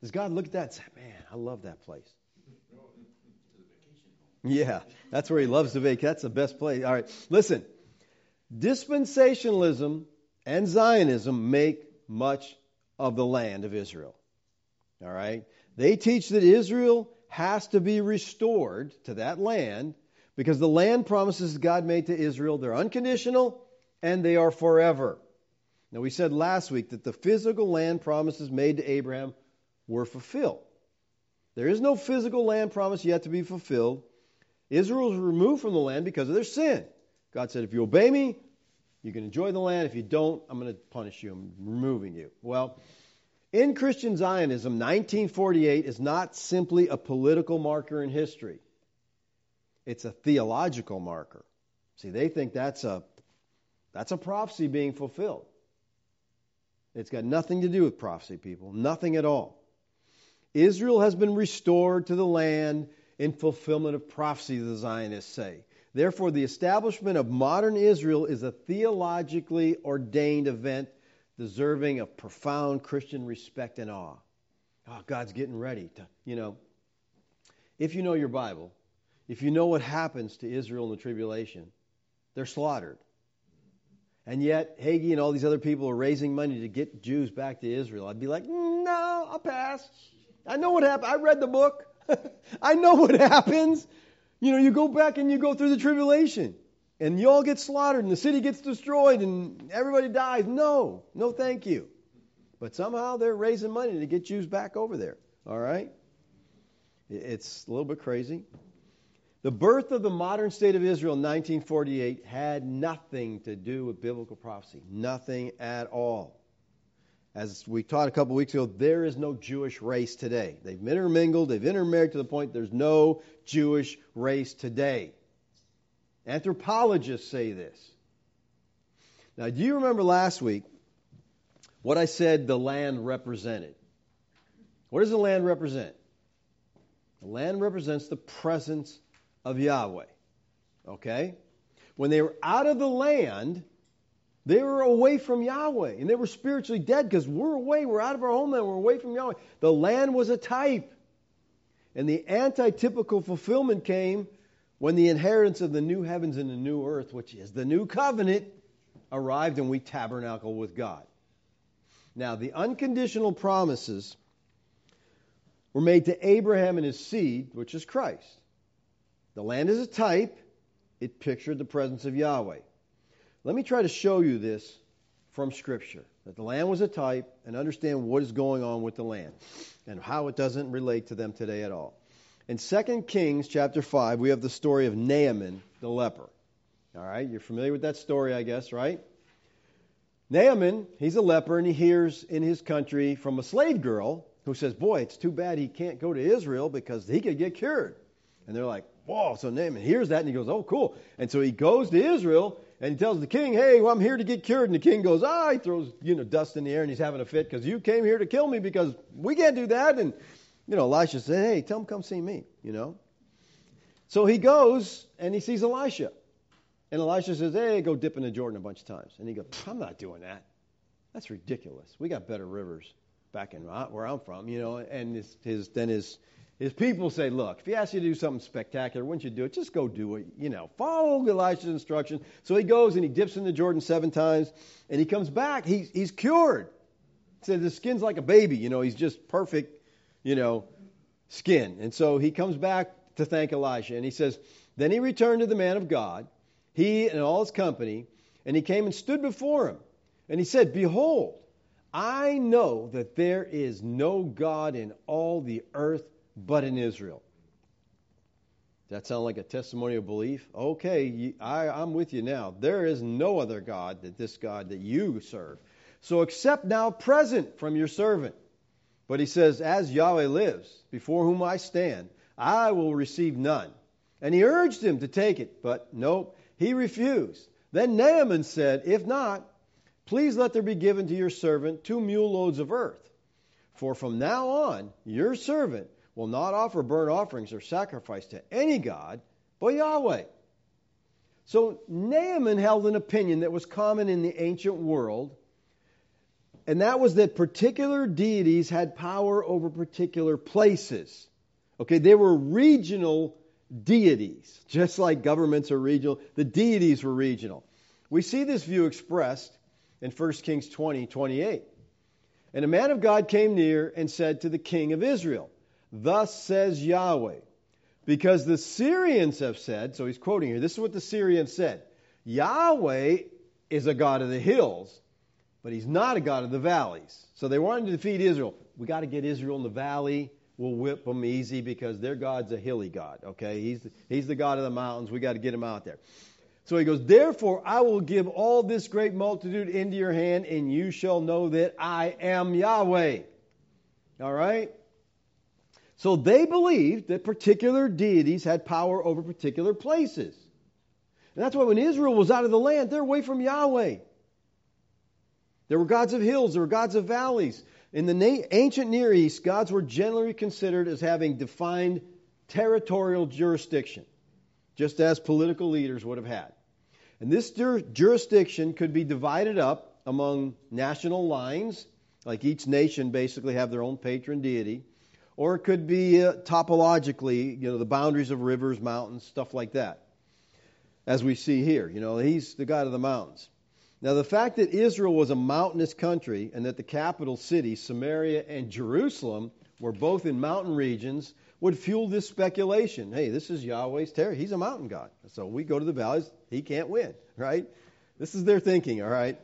Does God look at that and say, man, I love that place? Yeah, that's where he loves to vacation. That's the best place. All right, listen. Dispensationalism and Zionism make much of the land of Israel. All right? They teach that Israel has to be restored to that land because the land promises God made to Israel, they're unconditional and they are forever. Now, we said last week that the physical land promises made to Abraham were fulfilled. There is no physical land promise yet to be fulfilled. Israel was removed from the land because of their sin. God said, if you obey me, you can enjoy the land. If you don't, I'm going to punish you. I'm removing you. Well, in Christian Zionism, 1948 is not simply a political marker in history, it's a theological marker. See, they think that's a, that's a prophecy being fulfilled. It's got nothing to do with prophecy, people. Nothing at all. Israel has been restored to the land in fulfillment of prophecy, the Zionists say. Therefore, the establishment of modern Israel is a theologically ordained event deserving of profound Christian respect and awe. Oh, God's getting ready to, you know. If you know your Bible, if you know what happens to Israel in the tribulation, they're slaughtered. And yet, Hagee and all these other people are raising money to get Jews back to Israel. I'd be like, no, I'll pass. I know what happened. I read the book. [laughs] I know what happens. You know, you go back and you go through the tribulation and you all get slaughtered and the city gets destroyed and everybody dies. No, no, thank you. But somehow they're raising money to get Jews back over there. All right? It's a little bit crazy. The birth of the modern state of Israel in 1948 had nothing to do with biblical prophecy. Nothing at all. As we taught a couple weeks ago, there is no Jewish race today. They've intermingled, they've intermarried to the point there's no Jewish race today. Anthropologists say this. Now, do you remember last week what I said the land represented? What does the land represent? The land represents the presence of Yahweh. Okay? when they were out of the land, they were away from Yahweh. And they were spiritually dead because we're away. We're out of our homeland. We're away from Yahweh. The land was a type. And the antitypical fulfillment came when the inheritance of the new heavens and the new earth, which is the new covenant, arrived and we tabernacle with God. Now, the unconditional promises were made to Abraham and his seed, which is Christ. The land is a type, it pictured the presence of Yahweh. Let me try to show you this from Scripture that the land was a type and understand what is going on with the land and how it doesn't relate to them today at all. In 2 Kings chapter 5, we have the story of Naaman the leper. All right, you're familiar with that story, I guess, right? Naaman, he's a leper, and he hears in his country from a slave girl who says, Boy, it's too bad he can't go to Israel because he could get cured. And they're like, Whoa. So Naaman hears that and he goes, Oh, cool. And so he goes to Israel and he tells the king, Hey, well, I'm here to get cured. And the king goes, Ah, he throws, you know, dust in the air and he's having a fit because you came here to kill me because we can't do that. And, you know, Elisha said, Hey, tell him come see me, you know. So he goes and he sees Elisha. And Elisha says, Hey, go dip in the Jordan a bunch of times. And he goes, I'm not doing that. That's ridiculous. We got better rivers back in where I'm from, you know. And his, his then his his people say, look, if he asks you to do something spectacular, wouldn't you do it? Just go do it. You know, follow Elisha's instruction. So he goes and he dips in the Jordan seven times, and he comes back. He's he's cured. He says his skin's like a baby. You know, he's just perfect. You know, skin. And so he comes back to thank Elisha, and he says, then he returned to the man of God, he and all his company, and he came and stood before him, and he said, behold. I know that there is no God in all the earth but in Israel. That sound like a testimony of belief? Okay, I, I'm with you now. There is no other God than this God that you serve. So accept now present from your servant. But he says, As Yahweh lives, before whom I stand, I will receive none. And he urged him to take it, but nope, he refused. Then Naaman said, If not, Please let there be given to your servant two mule loads of earth. For from now on, your servant will not offer burnt offerings or sacrifice to any God but Yahweh. So Naaman held an opinion that was common in the ancient world, and that was that particular deities had power over particular places. Okay, they were regional deities, just like governments are regional. The deities were regional. We see this view expressed in 1 Kings 20, 28. And a man of God came near and said to the king of Israel, Thus says Yahweh, because the Syrians have said, so he's quoting here, this is what the Syrians said Yahweh is a God of the hills, but he's not a God of the valleys. So they wanted to defeat Israel. We got to get Israel in the valley. We'll whip them easy because their God's a hilly God, okay? He's, he's the God of the mountains. We got to get him out there. So he goes, Therefore I will give all this great multitude into your hand, and you shall know that I am Yahweh. All right? So they believed that particular deities had power over particular places. And that's why when Israel was out of the land, they're away from Yahweh. There were gods of hills, there were gods of valleys. In the ancient Near East, gods were generally considered as having defined territorial jurisdiction, just as political leaders would have had. And this jurisdiction could be divided up among national lines, like each nation basically have their own patron deity, or it could be uh, topologically, you know, the boundaries of rivers, mountains, stuff like that. As we see here, you know, he's the God of the mountains. Now, the fact that Israel was a mountainous country and that the capital cities, Samaria and Jerusalem, were both in mountain regions would fuel this speculation. Hey, this is Yahweh's territory. He's a mountain God. So we go to the valleys, he can't win, right? This is their thinking, all right?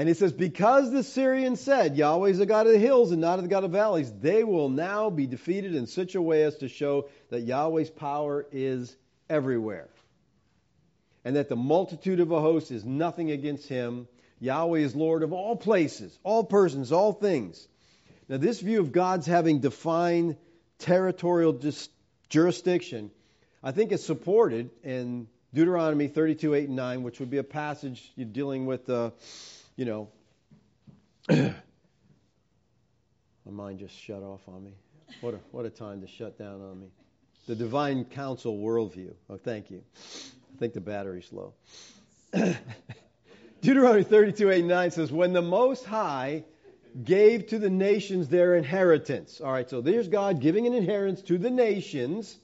And he says, Because the Syrians said, Yahweh is the God of the hills and not the God of valleys, they will now be defeated in such a way as to show that Yahweh's power is everywhere. And that the multitude of a host is nothing against him. Yahweh is Lord of all places, all persons, all things. Now, this view of God's having defined territorial jurisdiction, I think is supported in Deuteronomy 32, 8, and 9, which would be a passage dealing with, uh, you know, [clears throat] my mind just shut off on me. What a, what a time to shut down on me. The divine council worldview. Oh, thank you. I think the battery's low. [clears throat] Deuteronomy 32, 8, 9 says, When the Most High gave to the nations their inheritance. All right, so there's God giving an inheritance to the nations.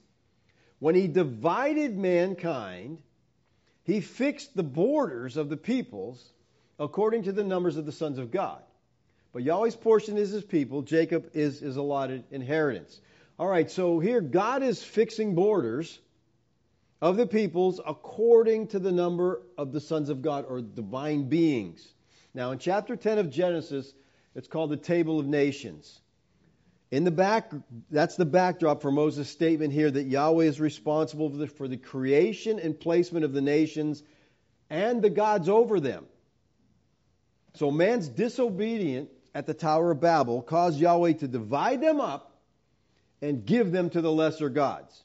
When he divided mankind, he fixed the borders of the peoples according to the numbers of the sons of God. But Yahweh's portion is his people, Jacob is his allotted inheritance. All right, so here God is fixing borders of the peoples according to the number of the sons of God or divine beings. Now, in chapter 10 of Genesis, it's called the Table of Nations. In the back, that's the backdrop for Moses' statement here that Yahweh is responsible for the, for the creation and placement of the nations and the gods over them. So man's disobedience at the Tower of Babel caused Yahweh to divide them up and give them to the lesser gods.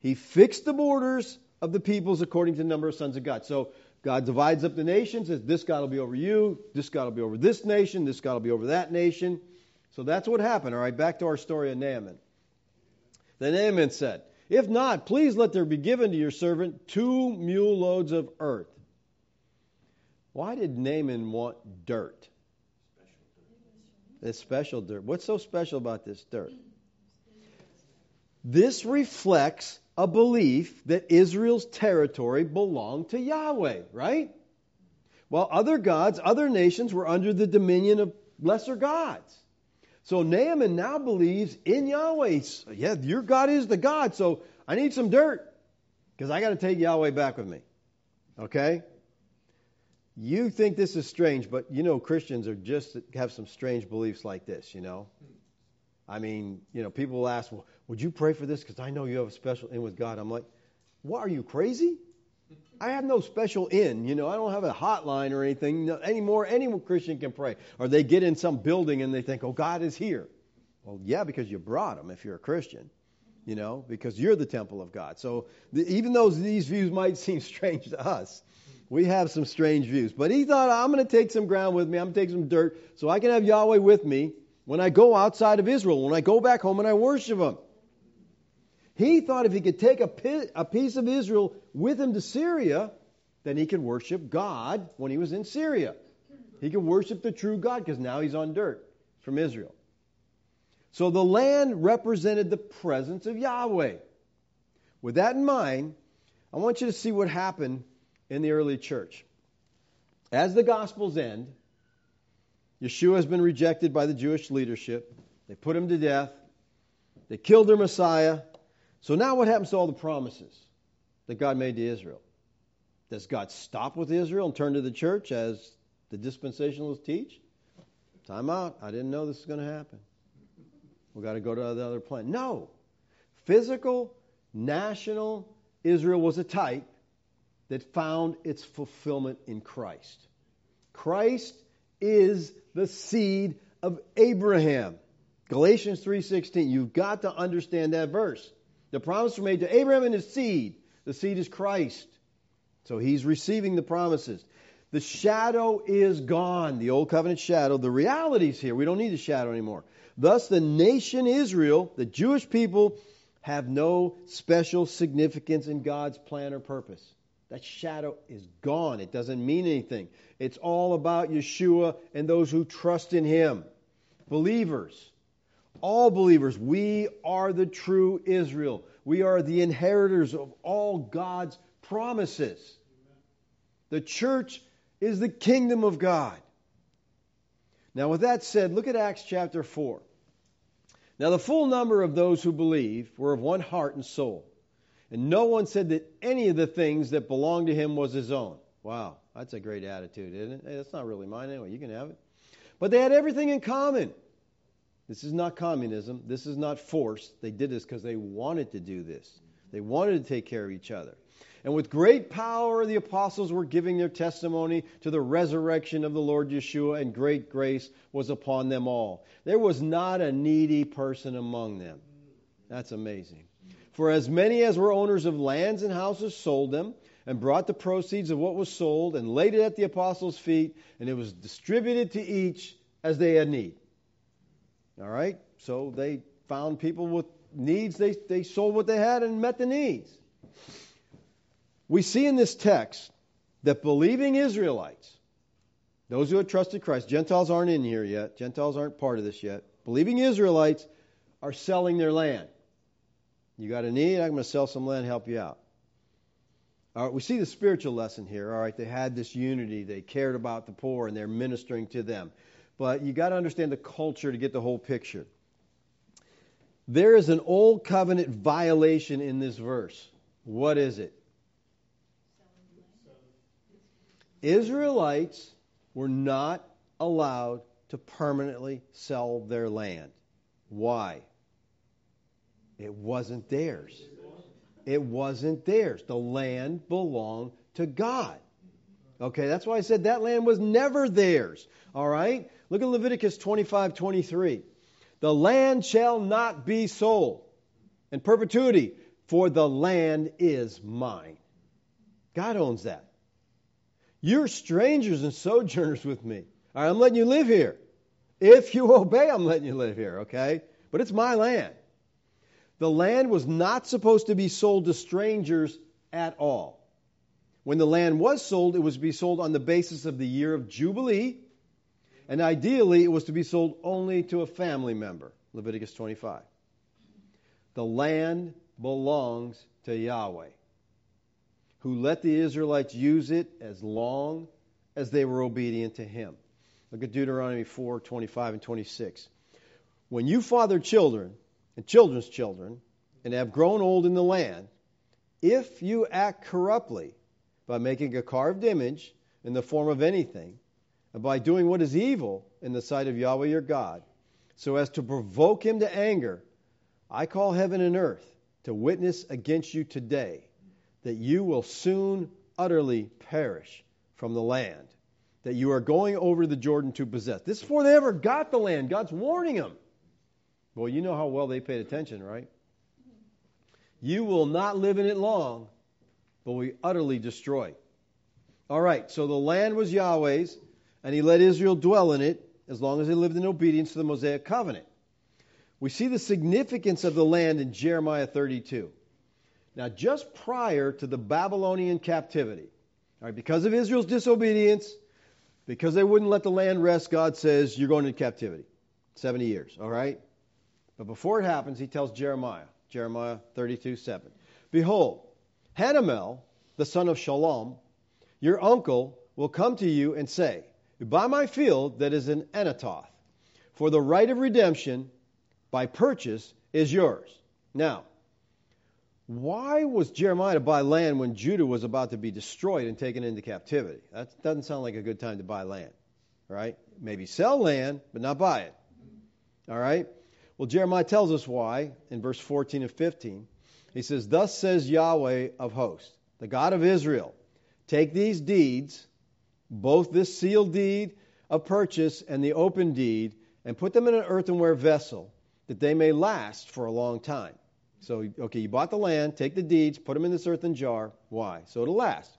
He fixed the borders of the peoples according to the number of sons of God. So God divides up the nations, says this God will be over you, this God will be over this nation, this God will be over that nation. So that's what happened. All right, back to our story of Naaman. Then Naaman said, If not, please let there be given to your servant two mule loads of earth. Why did Naaman want dirt? This special dirt. What's so special about this dirt? This reflects a belief that Israel's territory belonged to Yahweh, right? While other gods, other nations were under the dominion of lesser gods. So Naaman now believes in Yahweh. Yeah, your God is the God, so I need some dirt because I got to take Yahweh back with me. Okay? You think this is strange, but you know Christians are just have some strange beliefs like this, you know. I mean, you know, people will ask, well, would you pray for this? Because I know you have a special in with God. I'm like, what, are you crazy? I have no special in, you know, I don't have a hotline or anything no, anymore. Any Christian can pray. Or they get in some building and they think, oh, God is here. Well, yeah, because you brought him if you're a Christian, you know, because you're the temple of God. So the, even though these views might [laughs] seem strange to us, we have some strange views. But he thought, I'm going to take some ground with me. I'm going to take some dirt so I can have Yahweh with me when I go outside of Israel, when I go back home and I worship Him. He thought if he could take a piece of Israel with him to Syria, then he could worship God when he was in Syria. He could worship the true God because now he's on dirt from Israel. So the land represented the presence of Yahweh. With that in mind, I want you to see what happened in the early church. As the Gospels end, Yeshua has been rejected by the Jewish leadership. They put him to death. They killed their Messiah. So now what happens to all the promises that God made to Israel? Does God stop with Israel and turn to the church as the dispensationalists teach? Time out. I didn't know this was going to happen. We've got to go to the other plan. No. Physical, national Israel was a type that found its fulfillment in Christ. Christ is the seed of Abraham. Galatians 3:16. You've got to understand that verse. The promise was made to Abraham and his seed. The seed is Christ. So he's receiving the promises. The shadow is gone, the old covenant shadow. The reality's here. We don't need the shadow anymore. Thus, the nation Israel, the Jewish people, have no special significance in God's plan or purpose. That shadow is gone. It doesn't mean anything. It's all about Yeshua and those who trust in Him. Believers, all believers, we are the true Israel. We are the inheritors of all God's promises. The church is the kingdom of God. Now, with that said, look at Acts chapter 4. Now, the full number of those who believed were of one heart and soul. And no one said that any of the things that belonged to him was his own. Wow, that's a great attitude, isn't it? Hey, that's not really mine anyway. You can have it. But they had everything in common. This is not communism. This is not force. They did this because they wanted to do this. They wanted to take care of each other. And with great power, the apostles were giving their testimony to the resurrection of the Lord Yeshua, and great grace was upon them all. There was not a needy person among them. That's amazing. For as many as were owners of lands and houses sold them, and brought the proceeds of what was sold, and laid it at the apostles' feet, and it was distributed to each as they had need. All right? So they found people with needs, they, they sold what they had and met the needs. we see in this text that believing Israelites, those who had trusted Christ, Gentiles aren't in here yet, Gentiles aren't part of this yet. Believing Israelites are selling their land. You got a need? I'm going to sell some land, help you out. All right, we see the spiritual lesson here. All right, they had this unity, they cared about the poor, and they're ministering to them. But you got to understand the culture to get the whole picture. There is an old covenant violation in this verse. What is it? Israelites were not allowed to permanently sell their land. Why? It wasn't theirs. It wasn't theirs. The land belonged to God. Okay, that's why I said that land was never theirs. All right? Look at Leviticus 25 23. The land shall not be sold in perpetuity, for the land is mine. God owns that. You're strangers and sojourners with me. All right, I'm letting you live here. If you obey, I'm letting you live here, okay? But it's my land. The land was not supposed to be sold to strangers at all. When the land was sold, it was to be sold on the basis of the year of Jubilee, and ideally, it was to be sold only to a family member. Leviticus 25. The land belongs to Yahweh, who let the Israelites use it as long as they were obedient to him. Look at Deuteronomy 4 25 and 26. When you father children, and children's children, and have grown old in the land, if you act corruptly by making a carved image in the form of anything, and by doing what is evil in the sight of Yahweh your God, so as to provoke him to anger, I call heaven and earth to witness against you today that you will soon utterly perish from the land that you are going over the Jordan to possess. This is before they ever got the land. God's warning them. Well, you know how well they paid attention, right? You will not live in it long, but we utterly destroyed. All right, so the land was Yahweh's, and he let Israel dwell in it as long as they lived in obedience to the Mosaic covenant. We see the significance of the land in Jeremiah 32. Now, just prior to the Babylonian captivity, all right, because of Israel's disobedience, because they wouldn't let the land rest, God says, You're going into captivity. 70 years, all right? But before it happens, he tells Jeremiah, Jeremiah 32 7. Behold, Hanamel, the son of Shalom, your uncle, will come to you and say, Buy my field that is in Anathoth, for the right of redemption by purchase is yours. Now, why was Jeremiah to buy land when Judah was about to be destroyed and taken into captivity? That doesn't sound like a good time to buy land, right? Maybe sell land, but not buy it. All right? Well, Jeremiah tells us why in verse 14 and 15. He says, Thus says Yahweh of hosts, the God of Israel, take these deeds, both this sealed deed of purchase and the open deed, and put them in an earthenware vessel, that they may last for a long time. So, okay, you bought the land, take the deeds, put them in this earthen jar. Why? So it'll last.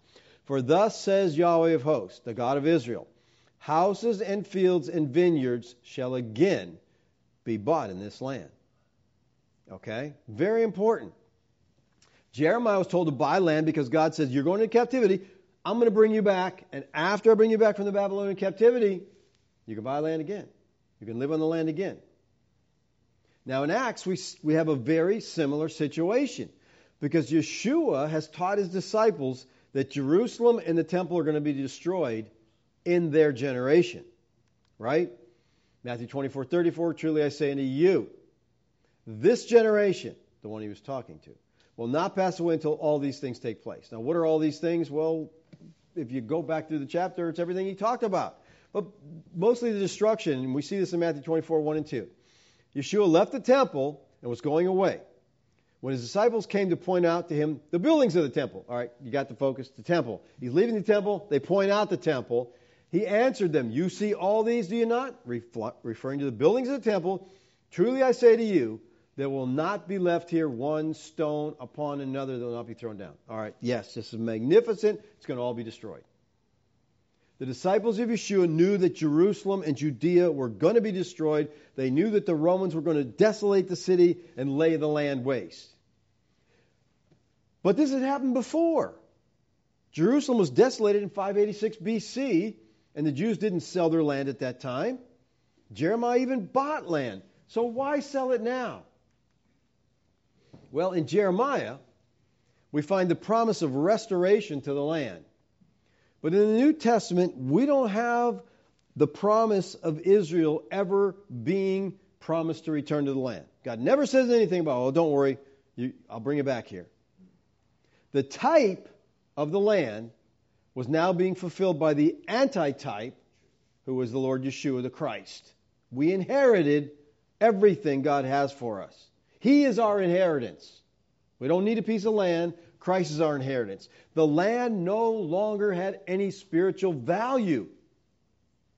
For thus says Yahweh of hosts, the God of Israel, houses and fields and vineyards shall again be bought in this land. Okay? Very important. Jeremiah was told to buy land because God says, You're going into captivity. I'm going to bring you back. And after I bring you back from the Babylonian captivity, you can buy land again. You can live on the land again. Now, in Acts, we, we have a very similar situation because Yeshua has taught his disciples that Jerusalem and the temple are going to be destroyed in their generation. Right? Matthew 24, 34, truly I say unto you, this generation, the one he was talking to, will not pass away until all these things take place. Now, what are all these things? Well, if you go back through the chapter, it's everything he talked about. But mostly the destruction, and we see this in Matthew 24, 1 and 2. Yeshua left the temple and was going away. When his disciples came to point out to him the buildings of the temple, all right, you got the focus, the temple. He's leaving the temple, they point out the temple, he answered them, You see all these, do you not? referring to the buildings of the temple. Truly I say to you, there will not be left here one stone upon another that will not be thrown down. All right, yes, this is magnificent. It's going to all be destroyed. The disciples of Yeshua knew that Jerusalem and Judea were going to be destroyed. They knew that the Romans were going to desolate the city and lay the land waste. But this had happened before. Jerusalem was desolated in 586 BC, and the Jews didn't sell their land at that time. Jeremiah even bought land. So why sell it now? Well, in Jeremiah, we find the promise of restoration to the land. But in the New Testament, we don't have the promise of Israel ever being promised to return to the land. God never says anything about, oh, don't worry, you, I'll bring you back here. The type of the land was now being fulfilled by the antitype, who was the Lord Yeshua, the Christ. We inherited everything God has for us. He is our inheritance. We don't need a piece of land. Christ is our inheritance. The land no longer had any spiritual value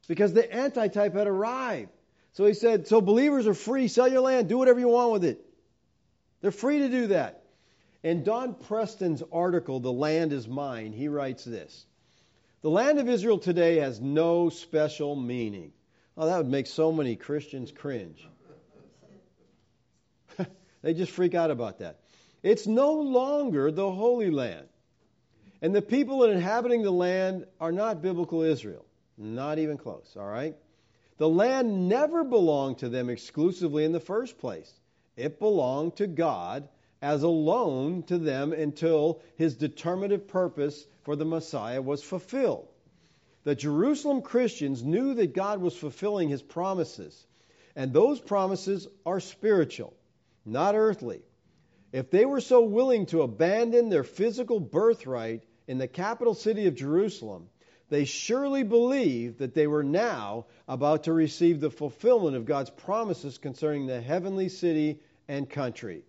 because the antitype had arrived. So he said, So believers are free. Sell your land. Do whatever you want with it. They're free to do that. In Don Preston's article, The Land is Mine, he writes this The land of Israel today has no special meaning. Oh, that would make so many Christians cringe. [laughs] they just freak out about that. It's no longer the Holy Land. And the people inhabiting the land are not biblical Israel. Not even close, all right? The land never belonged to them exclusively in the first place. It belonged to God as a loan to them until his determinative purpose for the Messiah was fulfilled. The Jerusalem Christians knew that God was fulfilling his promises, and those promises are spiritual, not earthly. If they were so willing to abandon their physical birthright in the capital city of Jerusalem, they surely believed that they were now about to receive the fulfillment of God's promises concerning the heavenly city and country.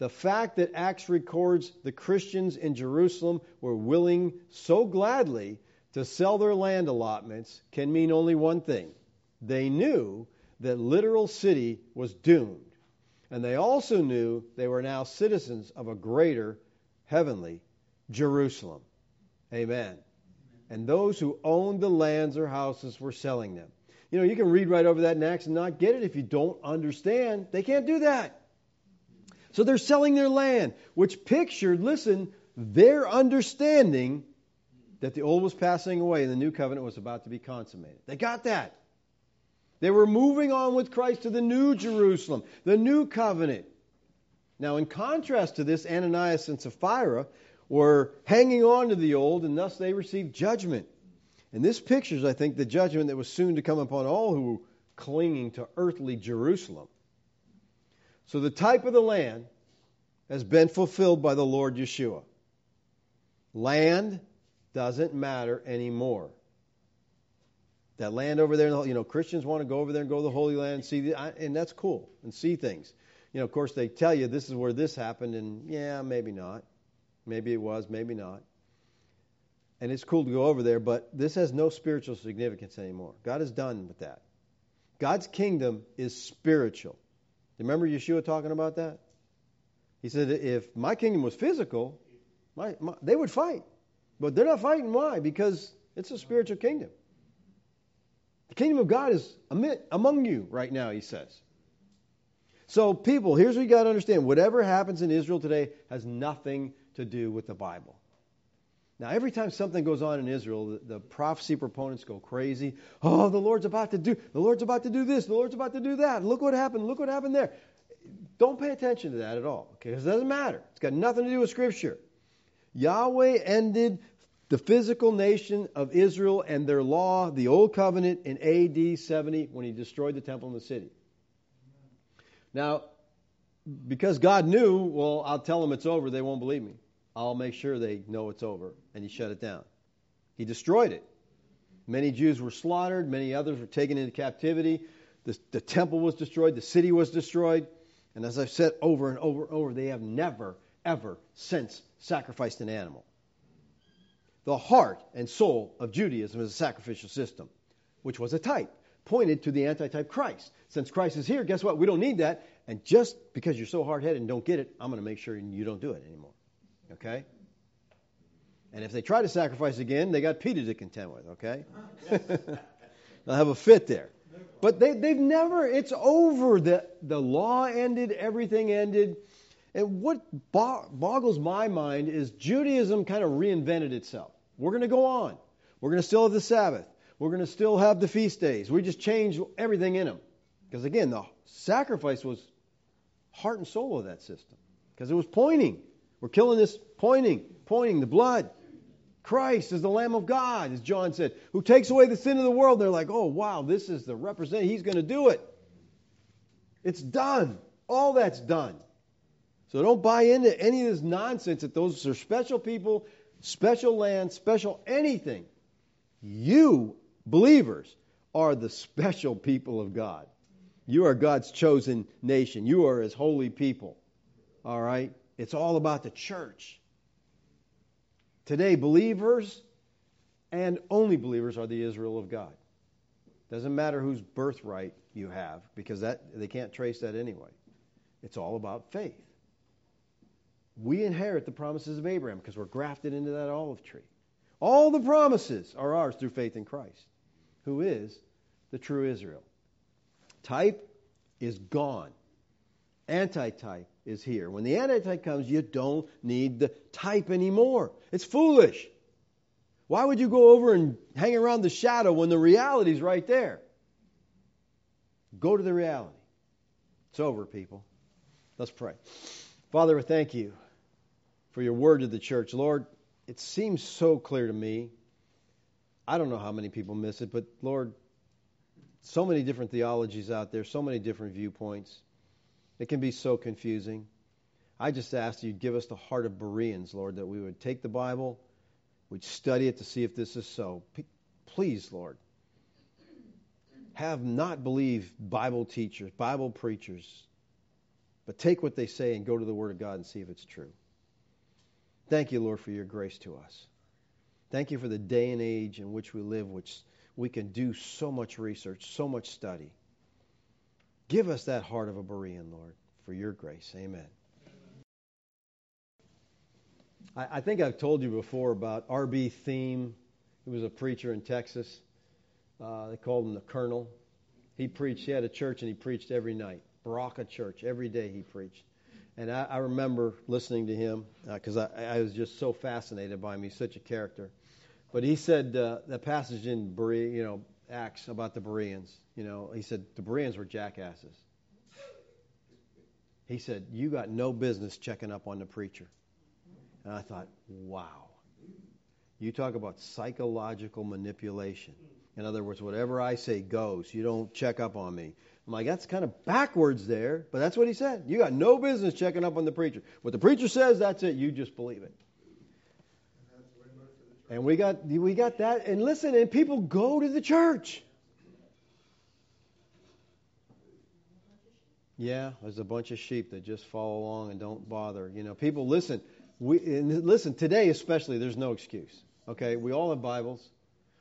The fact that Acts records the Christians in Jerusalem were willing so gladly to sell their land allotments can mean only one thing. They knew that literal city was doomed. And they also knew they were now citizens of a greater heavenly Jerusalem. Amen and those who owned the lands or houses were selling them. You know, you can read right over that in Acts and not get it if you don't understand. They can't do that. So they're selling their land, which pictured, listen, their understanding that the old was passing away and the new covenant was about to be consummated. They got that. They were moving on with Christ to the new Jerusalem, the new covenant. Now, in contrast to this, Ananias and Sapphira were hanging on to the old, and thus they received judgment. And this pictures, I think, the judgment that was soon to come upon all who were clinging to earthly Jerusalem. So the type of the land has been fulfilled by the Lord Yeshua. Land doesn't matter anymore. That land over there, you know, Christians want to go over there and go to the Holy Land and see, the, and that's cool and see things. You know, of course, they tell you this is where this happened, and yeah, maybe not. Maybe it was, maybe not. And it's cool to go over there, but this has no spiritual significance anymore. God is done with that. God's kingdom is spiritual. Remember Yeshua talking about that? He said, if my kingdom was physical, my, my, they would fight. But they're not fighting. Why? Because it's a spiritual kingdom. The kingdom of God is among you right now, he says. So, people, here's what you got to understand whatever happens in Israel today has nothing to do with the Bible. Now, every time something goes on in Israel, the, the, prophecy proponents go crazy. Oh, the Lord's about to do, the Lord's about to do this, the Lord's about to do that. Look what happened, look what happened there. Don't pay attention to that at all, okay? Because it doesn't matter. It's got nothing to do with Scripture. Yahweh ended the physical nation of Israel and their law, the Old Covenant, in AD 70 when he destroyed the temple and the city. Now, because God knew, well, I'll tell them it's over, they won't believe me. I'll make sure they know it's over. And he shut it down. He destroyed it. Many Jews were slaughtered, many others were taken into captivity. The, the temple was destroyed, the city was destroyed. And as I've said over and over and over, they have never, ever since sacrificed an animal. The heart and soul of Judaism is a sacrificial system, which was a type, pointed to the antitype Christ. Since Christ is here, guess what? We don't need that. And just because you're so hard headed and don't get it, I'm going to make sure you don't do it anymore. Okay? And if they try to sacrifice again, they got Peter to contend with, okay? [laughs] They'll have a fit there. But they, they've never, it's over. The, the law ended, everything ended. And what boggles my mind is Judaism kind of reinvented itself. We're going to go on. We're going to still have the Sabbath. We're going to still have the feast days. We just changed everything in them. Because again, the sacrifice was heart and soul of that system. Because it was pointing. We're killing this pointing, pointing the blood. Christ is the Lamb of God, as John said, who takes away the sin of the world. They're like, oh, wow, this is the representative. He's going to do it. It's done. All that's done. So don't buy into any of this nonsense that those are special people, special land, special anything. You, believers, are the special people of God. You are God's chosen nation. You are his holy people. All right? It's all about the church. Today, believers and only believers are the Israel of God. Doesn't matter whose birthright you have, because that they can't trace that anyway. It's all about faith. We inherit the promises of Abraham because we're grafted into that olive tree. All the promises are ours through faith in Christ, who is the true Israel. Type is gone. Antitype is here. When the antitype comes, you don't need the type anymore. It's foolish. Why would you go over and hang around the shadow when the reality is right there? Go to the reality. It's over, people. Let's pray. Father, thank you for your word to the church. Lord, it seems so clear to me. I don't know how many people miss it, but Lord, so many different theologies out there, so many different viewpoints. It can be so confusing. I just ask you, give us the heart of Bereans, Lord, that we would take the Bible, we'd study it to see if this is so. P- please, Lord, have not believe Bible teachers, Bible preachers, but take what they say and go to the Word of God and see if it's true. Thank you, Lord, for your grace to us. Thank you for the day and age in which we live, which we can do so much research, so much study. Give us that heart of a Berean, Lord, for your grace. Amen. I, I think I've told you before about R.B. Thieme. He was a preacher in Texas. Uh, they called him the Colonel. He preached. He had a church and he preached every night. Berachah Church. Every day he preached. And I, I remember listening to him because uh, I, I was just so fascinated by him. He's such a character. But he said uh, that passage in Berea, you know, Acts about the Bereans. You know, he said the Bereans were jackasses. He said, You got no business checking up on the preacher. And I thought, wow. You talk about psychological manipulation. In other words, whatever I say goes. You don't check up on me. I'm like, that's kind of backwards there, but that's what he said. You got no business checking up on the preacher. What the preacher says, that's it. You just believe it. And we got we got that. And listen, and people go to the church. Yeah, there's a bunch of sheep that just follow along and don't bother. You know, people listen. We listen today, especially. There's no excuse. Okay, we all have Bibles.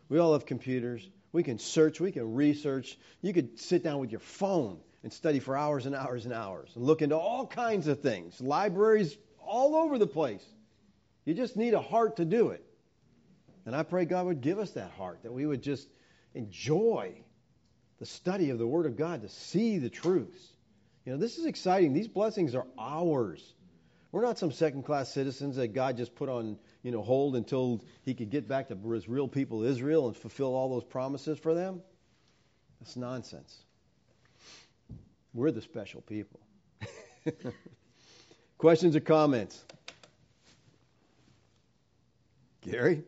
We all have computers. We can search. We can research. You could sit down with your phone and study for hours and hours and hours and look into all kinds of things. Libraries all over the place. You just need a heart to do it. And I pray God would give us that heart, that we would just enjoy the study of the Word of God to see the truths. You know, this is exciting. These blessings are ours. We're not some second class citizens that God just put on, you know, hold until he could get back to his real people Israel and fulfill all those promises for them. That's nonsense. We're the special people. [laughs] Questions or comments? Gary?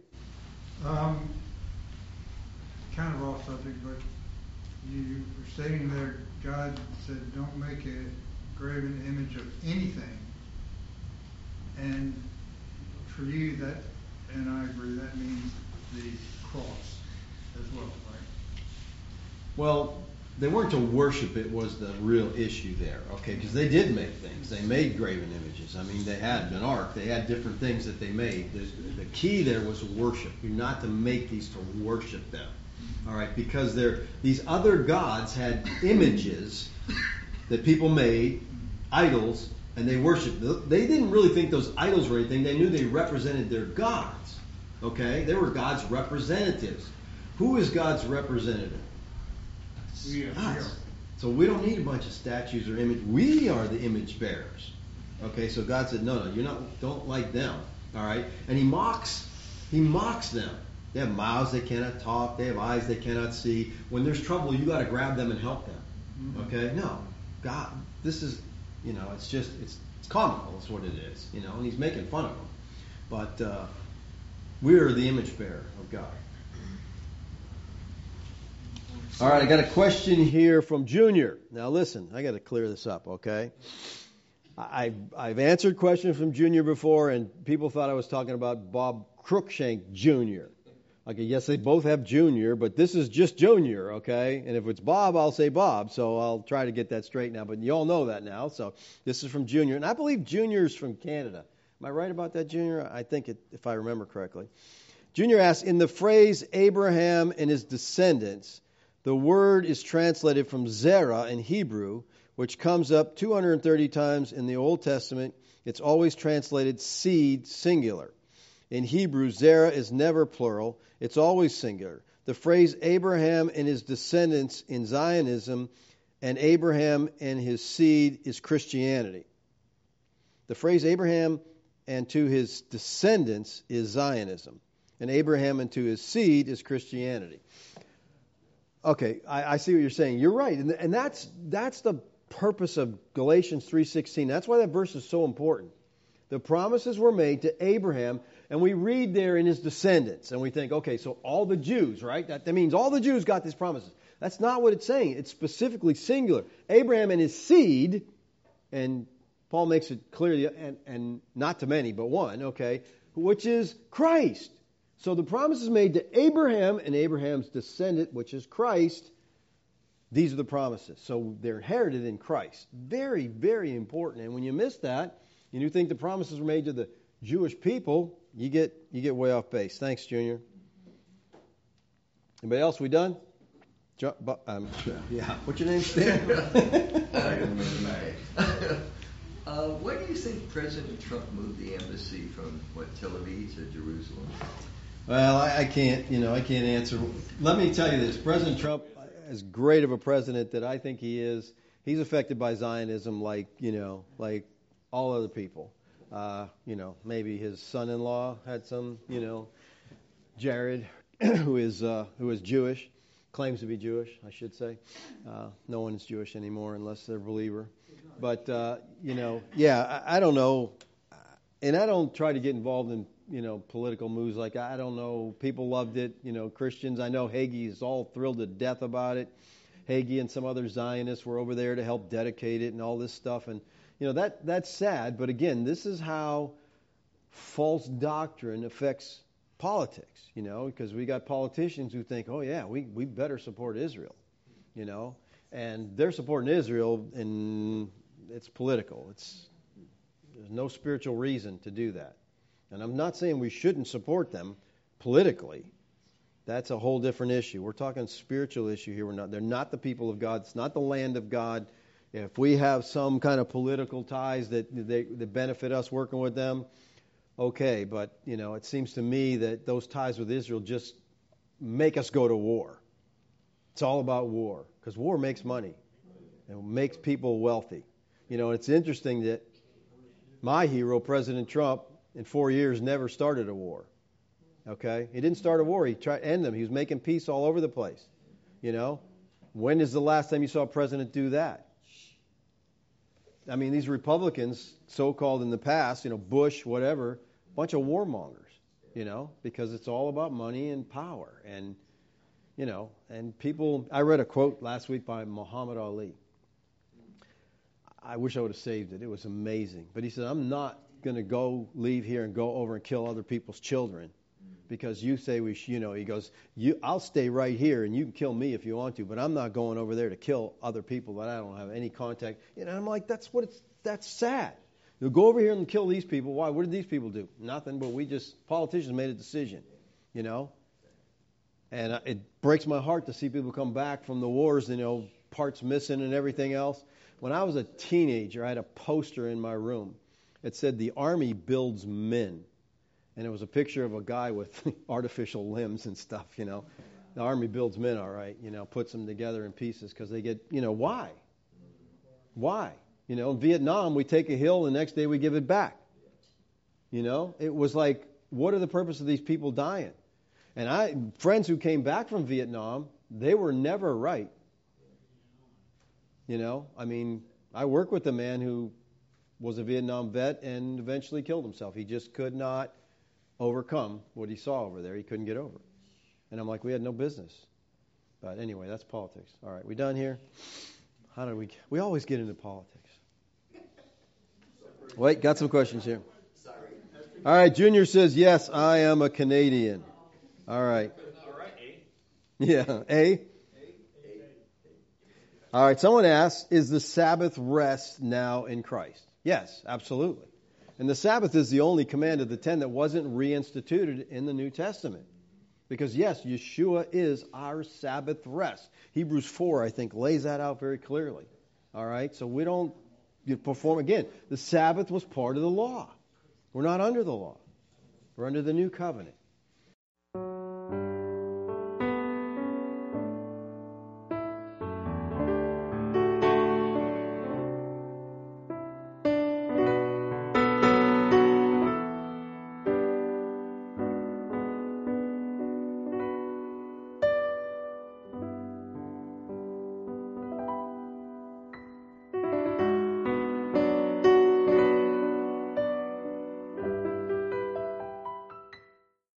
Um, kind of off subject, but you were stating there God said, don't make a graven image of anything. And for you, that, and I agree, that means the cross as well, right?
Well, they weren't to worship it was the real issue there, okay? Because they did make things. They made graven images. I mean, they had an ark. They had different things that they made. The, the key there was worship. You're not to make these to worship them. All right, because they're, these other gods had images that people made, idols, and they worshiped. They didn't really think those idols were anything. They knew they represented their gods. Okay, they were God's representatives. Who is God's representative?
Yeah.
Us. So we don't need a bunch of statues or image. We are the image bearers. Okay, so God said, no, no, you're not, don't like them. All right, and He mocks, He mocks them. They have mouths they cannot talk. They have eyes they cannot see. When there's trouble, you got to grab them and help them. Mm-hmm. Okay, no, God, this is, you know, it's just it's it's comical. That's what it is. You know, and He's making fun of them. But uh, we're the image bearer of God. All right, I got a question here from Junior. Now listen, I got to clear this up, okay? I've, I've answered questions from Junior before, and people thought I was talking about Bob Cruikshank Jr. Okay, yes, they both have Junior, but this is just Junior, okay? And if it's Bob, I'll say Bob, so I'll try to get that straight now. But you all know that now, so this is from Junior, and I believe Junior's from Canada. Am I right about that, Junior? I think it, if I remember correctly. Junior asks, in the phrase Abraham and his descendants, the word is translated from Zerah in Hebrew, which comes up 230 times in the Old Testament. It's always translated seed singular. In Hebrew, Zerah is never plural, it's always singular. The phrase Abraham and his descendants in Zionism and Abraham and his seed is Christianity. The phrase Abraham and to his descendants is Zionism, and Abraham and to his seed is Christianity. Okay, I, I see what you're saying. You're right, and, and that's that's the purpose of Galatians 3:16. That's why that verse is so important. The promises were made to Abraham, and we read there in his descendants, and we think, okay, so all the Jews, right? That, that means all the Jews got these promises. That's not what it's saying. It's specifically singular. Abraham and his seed, and Paul makes it clear, and, and not to many, but one, okay, which is Christ. So the promise is made to Abraham and Abraham's descendant, which is Christ. These are the promises. So they're inherited in Christ. Very, very important. And when you miss that, and you think the promises were made to the Jewish people, you get you get way off base. Thanks, Junior. Anybody else? We done? Um, yeah. What's your name, Stan? [laughs]
Uh, do you think President Trump moved the embassy from what Tel Aviv to Jerusalem?
Well, I, I can't, you know, I can't answer. Let me tell you this: President Trump, as great of a president that I think he is, he's affected by Zionism like you know, like all other people. Uh, you know, maybe his son-in-law had some, you know, Jared, [clears throat] who is uh, who is Jewish, claims to be Jewish, I should say. Uh, no one is Jewish anymore unless they're a believer. But uh, you know, yeah, I, I don't know, and I don't try to get involved in you know political moves like I don't know. People loved it, you know, Christians. I know Hagee is all thrilled to death about it. Hagee and some other Zionists were over there to help dedicate it and all this stuff, and you know that that's sad. But again, this is how false doctrine affects politics. You know, because we got politicians who think, oh yeah, we we better support Israel. You know, and they're supporting Israel, and it's political. It's there's no spiritual reason to do that. And I'm not saying we shouldn't support them politically. That's a whole different issue. We're talking spiritual issue here. We're not, they're not the people of God. It's not the land of God. If we have some kind of political ties that, they, that benefit us working with them, okay. But, you know, it seems to me that those ties with Israel just make us go to war. It's all about war because war makes money and makes people wealthy. You know, it's interesting that my hero, President Trump, in four years never started a war. Okay? He didn't start a war. He tried to end them. He was making peace all over the place. You know? When is the last time you saw a president do that? I mean, these Republicans, so called in the past, you know, Bush, whatever, bunch of warmongers, you know, because it's all about money and power. And, you know, and people, I read a quote last week by Muhammad Ali. I wish I would have saved it. It was amazing. But he said, I'm not going to go leave here and go over and kill other people's children mm-hmm. because you say we, sh- you know, he goes, you, I'll stay right here and you can kill me if you want to, but I'm not going over there to kill other people that I don't have any contact. You know, I'm like, that's what it's, that's sad. You go over here and kill these people. Why? What did these people do? Nothing, but we just, politicians made a decision, you know? And it breaks my heart to see people come back from the wars, you know, parts missing and everything else. When I was a teenager, I had a poster in my room it said the army builds men. And it was a picture of a guy with [laughs] artificial limbs and stuff, you know. The army builds men, all right, you know, puts them together in pieces because they get, you know, why? Why? You know, in Vietnam, we take a hill, the next day we give it back. You know, it was like, what are the purpose of these people dying? And I, friends who came back from Vietnam, they were never right. You know, I mean, I work with a man who was a Vietnam vet and eventually killed himself. He just could not overcome what he saw over there. He couldn't get over. And I'm like, we had no business. But anyway, that's politics. All right, we done here? How did we? We always get into politics. Wait, got some questions here. All right, Junior says, yes, I am a Canadian. All right. Yeah, A. All right, someone asks, is the Sabbath rest now in Christ? Yes, absolutely. And the Sabbath is the only command of the ten that wasn't reinstituted in the New Testament. Because, yes, Yeshua is our Sabbath rest. Hebrews 4, I think, lays that out very clearly. All right, so we don't perform again. The Sabbath was part of the law. We're not under the law, we're under the new covenant.